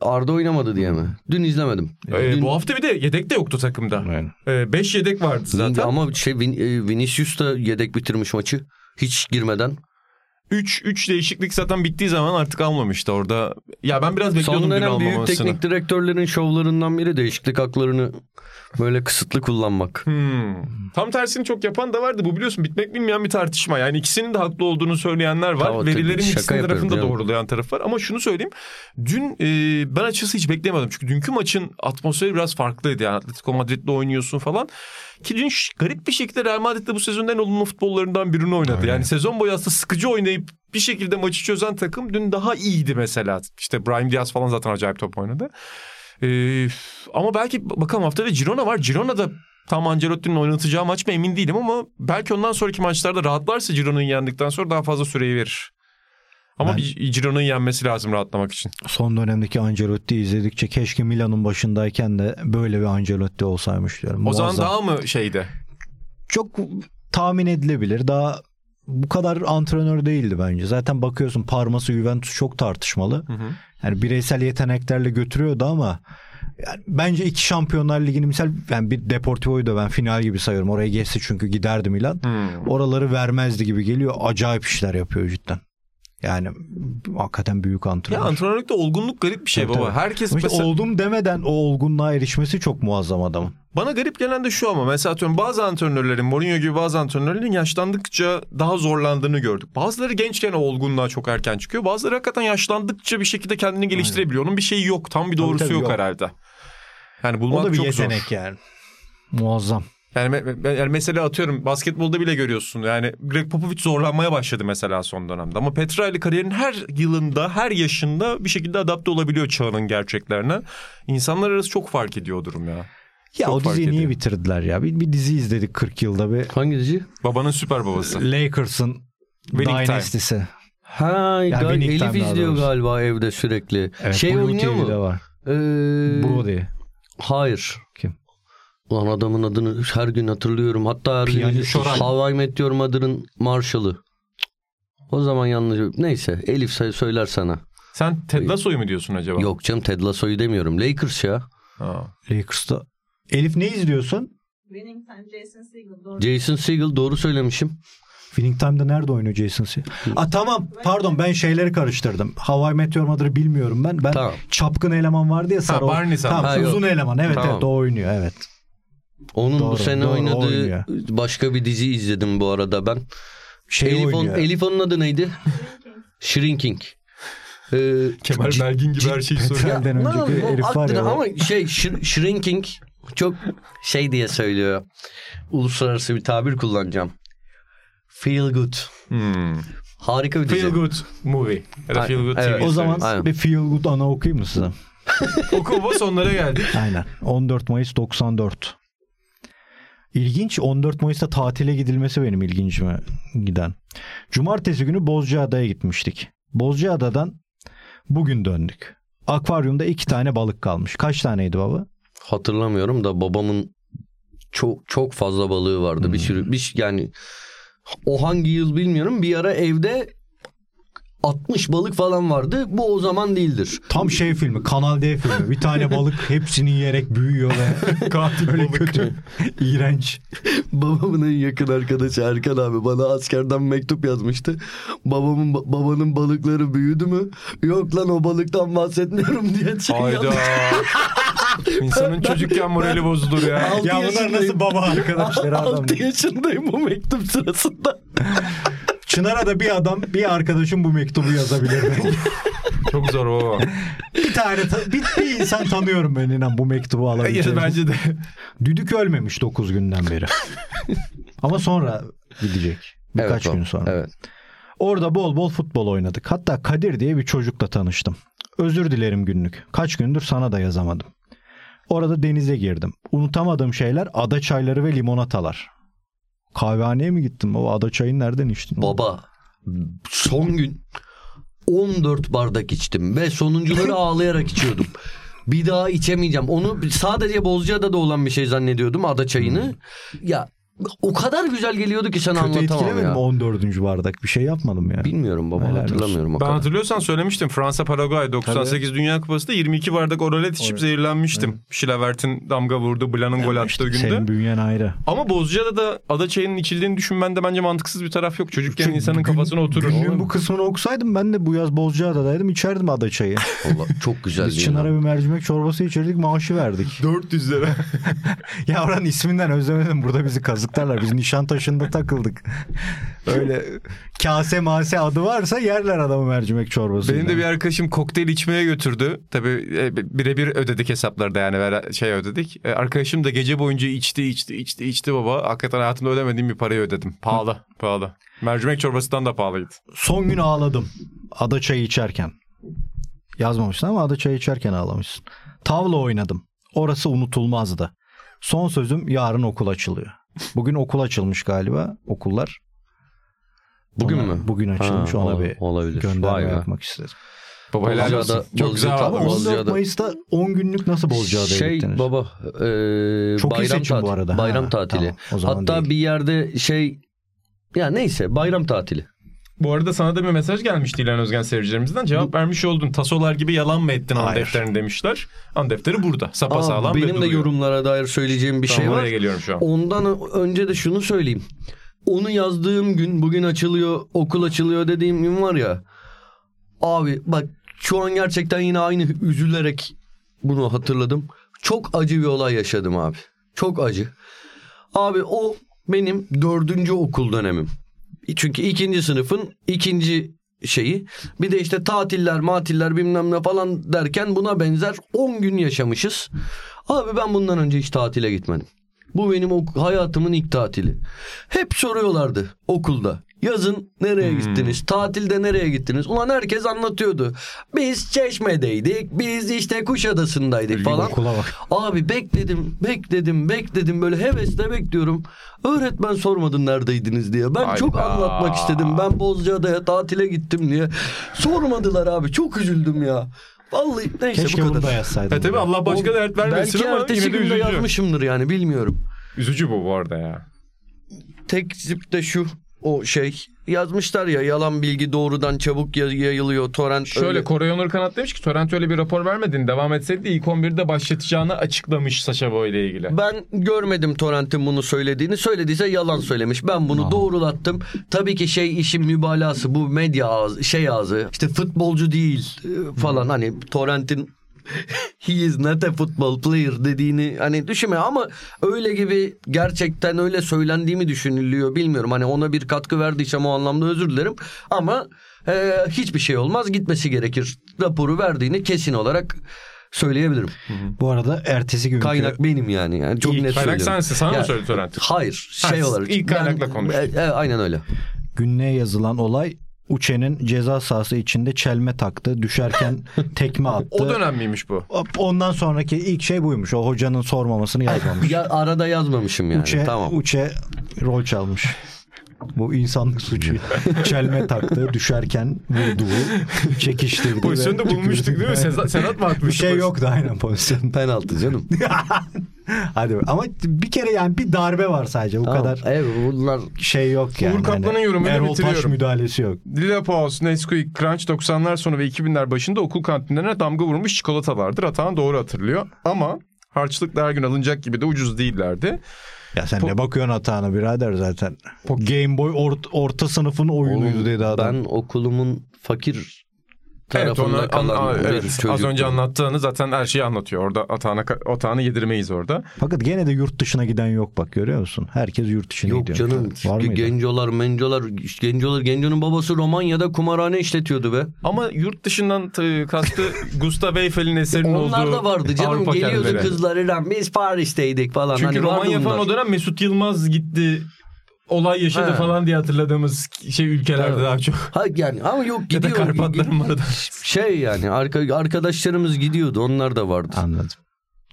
Arda oynamadı diye mi? Dün izlemedim. Ee, Dün- bu hafta bir de yedek de yoktu takımda. Yani. 5 yedek vardı zaten. Ama şey Vin- e, Vinicius da yedek bitirmiş maçı. Hiç girmeden. 3 3 değişiklik zaten bittiği zaman artık almamıştı orada. Ya ben biraz bekliyordum Son dün dönem büyük almamasını. teknik direktörlerin şovlarından biri değişiklik haklarını böyle kısıtlı kullanmak. Hmm. Tam tersini çok yapan da vardı. Bu biliyorsun bitmek bilmeyen bir tartışma. Yani ikisinin de haklı olduğunu söyleyenler var. Tamam, Verilerin ikisinin tarafında canım. doğrulayan taraf var. Ama şunu söyleyeyim. Dün e, ben açıkçası hiç beklemedim. Çünkü dünkü maçın atmosferi biraz farklıydı. Yani Atletico Madrid'le oynuyorsun falan. Ki dün garip bir şekilde Real Madrid'de bu sezonun en olumlu futbollarından birini oynadı. Aynen. Yani sezon boyu aslında sıkıcı oynayıp bir şekilde maçı çözen takım dün daha iyiydi mesela. İşte Brahim Diaz falan zaten acayip top oynadı. Ee, ama belki bakalım haftada Girona var. Girona da tam Ancelotti'nin oynatacağı maç mı emin değilim ama belki ondan sonraki maçlarda rahatlarsa Girona'yı yendikten sonra daha fazla süreyi verir. Ama Ben- bir yenmesi lazım rahatlamak için. Son dönemdeki Ancelotti'yi izledikçe keşke Milan'ın başındayken de böyle bir Ancelotti olsaymış diyorum. O zaman Muazzam. daha mı şeydi? çok tahmin edilebilir. Daha bu kadar antrenör değildi bence. Zaten bakıyorsun Parması Juventus çok tartışmalı. Yani bireysel yeteneklerle götürüyordu ama yani bence iki Şampiyonlar Ligi'ni misal yani bir Deportivo'yu da ben final gibi sayıyorum. Oraya geçse çünkü giderdi Milan. Hmm. Oraları vermezdi gibi geliyor. Acayip işler yapıyor cidden. Yani hakikaten büyük antrenör. Ya antrenörlükte olgunluk garip bir şey Tabii, baba. tabii. Herkes işte mesela... oldum demeden o olgunluğa erişmesi çok muazzam adamın. Bana garip gelen de şu ama mesela atıyorum bazı antrenörlerin Mourinho gibi bazı antrenörlerin yaşlandıkça daha zorlandığını gördük. Bazıları gençken o olgunluğa çok erken çıkıyor. Bazıları hakikaten yaşlandıkça bir şekilde kendini geliştirebiliyor. Onun bir şeyi yok. Tam bir Tabii, doğrusu tabii, yok, yok. herhalde. Yani bulmak o da bir çok yetenek zor. yani. Muazzam. Yani, yani mesela atıyorum basketbolda bile görüyorsun. Yani Greg Popovich zorlanmaya başladı mesela son dönemde. Ama Petrali kariyerin her yılında, her yaşında bir şekilde adapte olabiliyor çağının gerçeklerine. İnsanlar arası çok fark ediyor durum ya. Ya Çok o diziyi niye bitirdiler ya? Bir, bir dizi izledik 40 yılda bir Hangi dizi? Babanın süper babası. Lakers'ın. Dynasty'si. Ha, gal- Winning Elif izliyor galiba evde sürekli. Evet, şey Blue oynuyor TV'de mu? var. Ee, Brody. Hayır. Kim? Ulan adamın adını her gün hatırlıyorum. Hatta her gün Piyanist. Şoray. How I Met Your Mother'ın Marshall'ı. O zaman yanlış. Neyse Elif say- söyler sana. Sen Ted Lasso'yu mu diyorsun acaba? Yok canım Ted Lasso'yu demiyorum. Lakers ya. Ha. Lakers'ta. Elif ne izliyorsun? Winning Time Jason Segel. Doğru. Jason Segel doğru söylemişim. Winning Time'da nerede oynuyor Jason Segel? Aa, tamam pardon ben şeyleri karıştırdım. How I Met Your Mother'ı bilmiyorum ben. Ben Tamam. çapkın eleman vardı ya sarı. o- Barney sen. Tamam Ha, yok. uzun eleman evet Tamam. evet o oynuyor evet. Onun bu Doğru, sene doğru, oynadığı oynuyor. başka bir dizi izledim bu arada ben. Şey Elif, on, oynuyor. Elif onun adı neydi? Shrinking. Ee, Kemal Belgin gibi her şeyi soruyor. Petrel'den önceki herif var ya. o- Ama şey sh- shrinking çok şey diye söylüyor. Uluslararası bir tabir kullanacağım. Feel good. Hmm. Harika bir dizi. Feel good movie. Ya da Ay- feel good evet. TV O zaman. Aynen. bir feel good ana okuyayım mı size? Oku bu sonlara geldik. Aynen. 14 Mayıs 94. İlginç 14 Mayıs'ta tatile gidilmesi benim ilgincime giden. Cumartesi günü Bozcaada'ya gitmiştik. Bozcaada'dan bugün döndük. Akvaryumda iki tane balık kalmış. Kaç taneydi baba? Hatırlamıyorum da babamın çok çok fazla balığı vardı. Bir sürü bir yani o hangi yıl bilmiyorum. Bir ara evde 60 balık falan vardı. Bu o zaman değildir. Tam şey filmi Kanal D filmi. Bir tane balık hepsini yiyerek büyüyor ve Katil böyle balık. kötü. İğrenç. Babamın en yakın arkadaşı Erkan abi bana askerden mektup yazmıştı. Babamın babanın balıkları büyüdü mü? Yok lan o balıktan bahsetmiyorum diye şey Hayda. İnsanın çocukken morali bozulur ya. Altı Ya bunlar nasıl baba arkadaşları adam. 6 yaşındayım bu mektup sırasında. Çınar'a da bir adam bir arkadaşım bu mektubu yazabilir. Çok zor o. bir tane ta- bir, bir insan tanıyorum ben inan bu mektubu alabileceğim. Bence de. Düdük ölmemiş 9 günden beri. Ama sonra gidecek. Birkaç Evet, gün sonra. Evet. Orada bol bol futbol oynadık. Hatta Kadir diye bir çocukla tanıştım. Özür dilerim günlük. Kaç gündür sana da yazamadım. Orada denize girdim. Unutamadığım şeyler ada çayları ve limonatalar. Kahvehaneye mi gittin baba? Ada çayını nereden içtin? Baba son gün 14 bardak içtim ve sonuncuları ağlayarak içiyordum. Bir daha içemeyeceğim. Onu sadece Bozcaada'da olan bir şey zannediyordum ada çayını. Ya o kadar güzel geliyordu ki sana Kötü anlatamam etkilemedim ya. 14. bardak. Bir şey yapmadım yani. Bilmiyorum baba Helal hatırlamıyorum o Ben kadar. hatırlıyorsan söylemiştim. Fransa Paraguay 98 Dünya Kupası'nda 22 bardak oralet içip zehirlenmiştim. Şilavert'in damga vurdu. Blan'ın gol attığı günde. Senin bünyen ayrı. Ama Bozcaada'da ada çayının içildiğini düşünmende bence mantıksız bir taraf yok. Çocukken Çünkü insanın gün- kafasına oturur. Günlüğün bu kısmını okusaydım ben de bu yaz Bozcaada'daydım içerdim ada çayı. Allah, çok güzel Biz Çınar'a mi? bir mercimek çorbası içirdik maaşı verdik. 400 lira. ya oranın isminden özlemedim burada bizi kazıklarlar. Biz Nişantaşı'nda takıldık. Öyle kase mase adı varsa yerler adamı mercimek çorbası. Benim de bir arkadaşım kokteyl içmeye götürdü. Tabii e, birebir ödedik hesaplarda yani ver- şey ödedik. E, Arkadaşım da gece boyunca içti içti içti içti baba. Hakikaten hayatımda ödemediğim bir parayı ödedim. Pahalı pahalı. Mercimek çorbasından da pahalıydı. Son gün ağladım. Ada çayı içerken. Yazmamışsın ama ada çayı içerken ağlamışsın. Tavla oynadım. Orası unutulmazdı. Son sözüm yarın okul açılıyor. Bugün okul açılmış galiba okullar. Bugün Ona- mü? Bugün açılmış Ha, ona bir olabilir. gönderme Vay be. yapmak istedim. Baba helal olsun. Çok güzel. Bozcaada- 14 Mayıs'ta 10 günlük nasıl Bozcaada'ya Şey gittiniz? baba e, Çok iyi bayram seçim bu tatili. arada. Bayram Ha, tatili. tamam. Hatta değil. bir yerde şey ya neyse bayram tatili. Bu arada sana da bir mesaj gelmişti İlhan Özgen seyircilerimizden. Cevap vermiş oldun. Tasolar gibi yalan mı ettin an defterini demişler. An defteri burada. Aa, Sapasağlam ve benim de duruyor. yorumlara dair söyleyeceğim bir Tamam, şey var. geliyorum şu an. Ondan önce de şunu söyleyeyim. Onu yazdığım gün bugün açılıyor okul açılıyor dediğim gün var ya. Abi bak şu an gerçekten yine aynı üzülerek bunu hatırladım. Çok acı bir olay yaşadım abi. Çok acı. Abi o benim dördüncü okul dönemim. Çünkü ikinci sınıfın ikinci şeyi. Bir de işte tatiller matiller bilmem ne falan derken buna benzer 10 gün yaşamışız. Abi ben bundan önce hiç tatile gitmedim. Bu benim hayatımın ilk tatili. Hep soruyorlardı okulda. Yazın nereye Hmm. gittiniz? Tatilde nereye gittiniz? Ulan herkes anlatıyordu. Biz Çeşme'deydik. Biz işte Kuşadası'ndaydık falan. Okula bak. Abi bekledim, bekledim, bekledim. Böyle hevesle bekliyorum. Öğretmen sormadı neredeydiniz diye. Ben Hayda. çok anlatmak istedim. Ben Bozcaada'ya tatile gittim diye. Sormadılar abi. Çok üzüldüm ya. Vallahi neyse Keşke bu bunu kadar. da yazsaydın. E tabii Allah başka O- dert vermesin Belki ama ertesi yine de günde üzücü. yazmışımdır yani bilmiyorum. Üzücü bu bu arada ya. Tek zip de şu o şey yazmışlar ya yalan bilgi doğrudan çabuk yay- yayılıyor torrent Şöyle öyle. Koray Onur Kanat demiş ki Torrent öyle bir rapor vermedin. Devam etseydi ilk 11'de başlatacağını açıklamış Saşa Boy ile ilgili. Ben görmedim Torrent'in bunu söylediğini. Söylediyse yalan söylemiş. Ben bunu doğrulattım. Tabii ki şey işin mübalağası bu medya ağzı, şey ağzı. İşte futbolcu değil e, falan hani Torrent'in he is not a football player dediğini hani düşünme ama öyle gibi gerçekten öyle söylendiğimi düşünülüyor bilmiyorum. Hani ona bir katkı verdiysem o anlamda özür dilerim ama e, hiçbir şey olmaz gitmesi gerekir raporu verdiğini kesin olarak söyleyebilirim. Bu arada ertesi günkü Kaynak benim yani. yani çok İlk net kaynak söylüyorum. sensin. Sana mı Ya, söyledi Torrent? Hayır. Ha, Şey siz olarak. ilk kaynakla konuştun. E, e, aynen öyle. günlüğe yazılan olay Uçe'nin ceza sahası içinde çelme taktı. Düşerken tekme attı. O dönem miymiş bu? Ondan sonraki ilk şey buymuş. O hocanın sormamasını yazmamış. Ya arada yazmamışım yani. Uçe, tamam. Uçe rol çalmış. Bu insanlık suçu. Çelme taktı, düşerken vurdu, çekiştirdi. Pozisyonu da bulmuştuk değil mi? Sedat mı atmıştı? Bir şey yoktu aynen pozisyon. Penaltı canım. Hadi ama bir kere yani bir darbe var sadece. Bu Tamam. kadar Evet bunlar şey yok yani. Kaplan'ın yorumuyla Erol Taş bitiriyorum. müdahalesi yok. Lila Paus, Nesquik, Crunch 90'lar sonu ve 2000'ler başında okul kantinlerine damga vurmuş çikolatalardır. Atahan doğru hatırlıyor. Ama harçlık her gün alınacak gibi de ucuz değillerdi. Ya sen Po- ne bakıyorsun Atahan'a birader zaten. Game Boy ort- orta sınıfın oyunuydu Oğlum, dedi adam. ben okulumun fakir Evet, tarafında onu, kalan an- bir evet, az çocuktum. önce anlattığını zaten her şeyi anlatıyor. Orada Atahan'a, Atahan'ı yedirmeyiz orada. Fakat gene de yurt dışına giden yok bak görüyor musun? Herkes yurt dışına Yok gidiyor. canım. Var mıydı? Gencolar, mencolar, gencolar, genconun babası Romanya'da kumarhane işletiyordu be. Ama yurt dışından kastı Gustav Eiffel'in eserinin olduğu Onlar da vardı canım. Avrupa Geliyordu kentleri. kızlar İrem. Biz Paris'teydik falan. Çünkü hani vardı Romanya falan o dönem Mesut Yılmaz gitti olay yaşadı He. falan diye hatırladığımız şey ülkelerde Evet. daha çok. Ha yani ama yok Ya da gidiyor. Karpatların arada. Şey yani arka, arkadaşlarımız gidiyordu. Onlar da vardı. Anladım.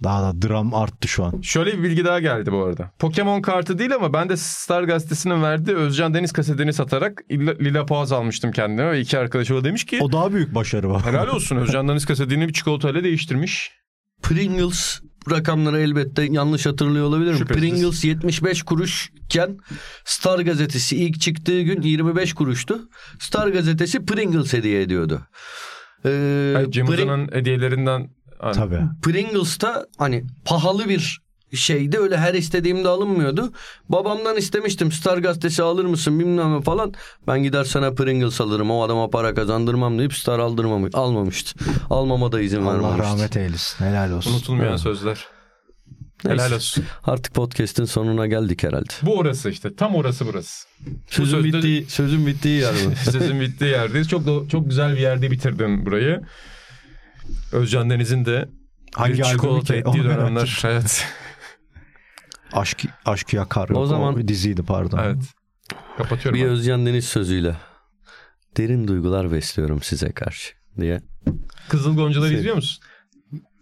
Daha da dram arttı şu an. Şöyle bir bilgi daha geldi bu arada. Pokemon kartı değil ama ben de Star Gazetesi'nin verdiği Özcan Deniz kasetini satarak Lila, Paz almıştım kendime ve iki arkadaşım da demiş ki O daha büyük başarı var. helal olsun Özcan Deniz kasetini bir çikolatayla değiştirmiş. Pringles rakamları elbette yanlış hatırlıyor olabilirim. Şüphesiz. Pringles 75 kuruşken Star gazetesi ilk çıktığı gün 25 kuruştu. Star gazetesi Pringles hediye ediyordu. Ee, Yani Cem Pring- Uzan'ın hediyelerinden hani, Tabii. Pringles'ta hani pahalı bir şeydi öyle her istediğimde alınmıyordu. Babamdan istemiştim Star gazetesi alır mısın bilmem ne falan. Ben gider sana Pringles alırım o adama para kazandırmam deyip Star aldırmamış, almamıştı. Almama da izin Allah vermemişti. rahmet eylesin. Helal olsun. unutulmayan Evet. sözler. Neyse. Helal olsun. Artık podcast'in sonuna geldik herhalde. Bu orası işte. Tam orası burası. Sözün sözde- bittiği, sözün bittiği yer bu. Sözün bittiği yerdeyiz. Çok da, çok güzel bir yerde bitirdin burayı. Özcan Deniz'in de Hangi bir çikolata ettiği dönemler. Evet. Aşk, aşk yakar. O zaman- diziydi pardon. evet. Kapatıyorum. bir ben. Özcan Deniz sözüyle. Derin duygular besliyorum size karşı diye. Kızıl Goncaları Şey- izliyor musun?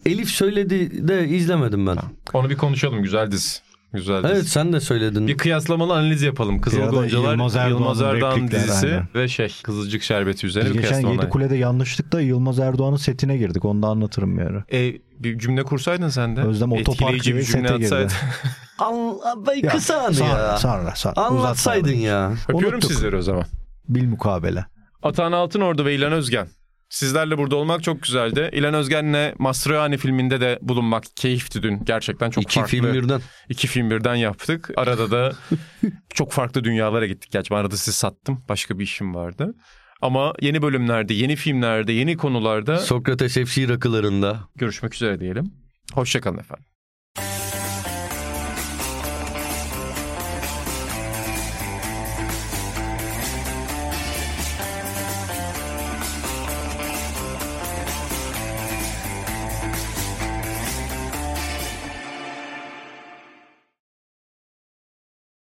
Elif söyledi de izlemedim ben. Onu bir konuşalım. Güzel dizi. Güzel dizi. Evet sen de söyledin. Bir kıyaslamalı analiz yapalım. Kızıl Bir arada Goncalar, Yılmaz Yılmaz, Erdoğan'ın Erdoğan replikleri, dizisi aynen. ve şey Kızılcık Şerbeti üzerine Biz bir geçen kıyaslama. Yedikule'de yanlışlıkla Yılmaz Erdoğan'ın setine girdik. Onu da anlatırım bir ara. E, bir cümle kursaydın sen de. Özlem otopark Etkileyici bir gibi cümle sete girdi. atsaydın. An, Bey, Ya, kısa anı sonra, ya. Sonra sonra. Anlatsaydın Uzatmayalım. ya. Öpüyorum Unuttuk. sizleri o zaman. Bil mukabele. Atahan Altınordu ve İlhan Özgen. Sizlerle burada olmak çok güzeldi. İlhan Özgen'le Mastroianni filminde de bulunmak keyifti dün. Gerçekten çok İki farklı. film birden. İki film birden yaptık. Arada da çok farklı dünyalara gittik. Gerçi ben arada sizi sattım. Başka bir işim vardı. Ama yeni bölümlerde, yeni filmlerde, yeni konularda Sokrates FC rakılarında. görüşmek üzere diyelim. Hoşçakalın efendim.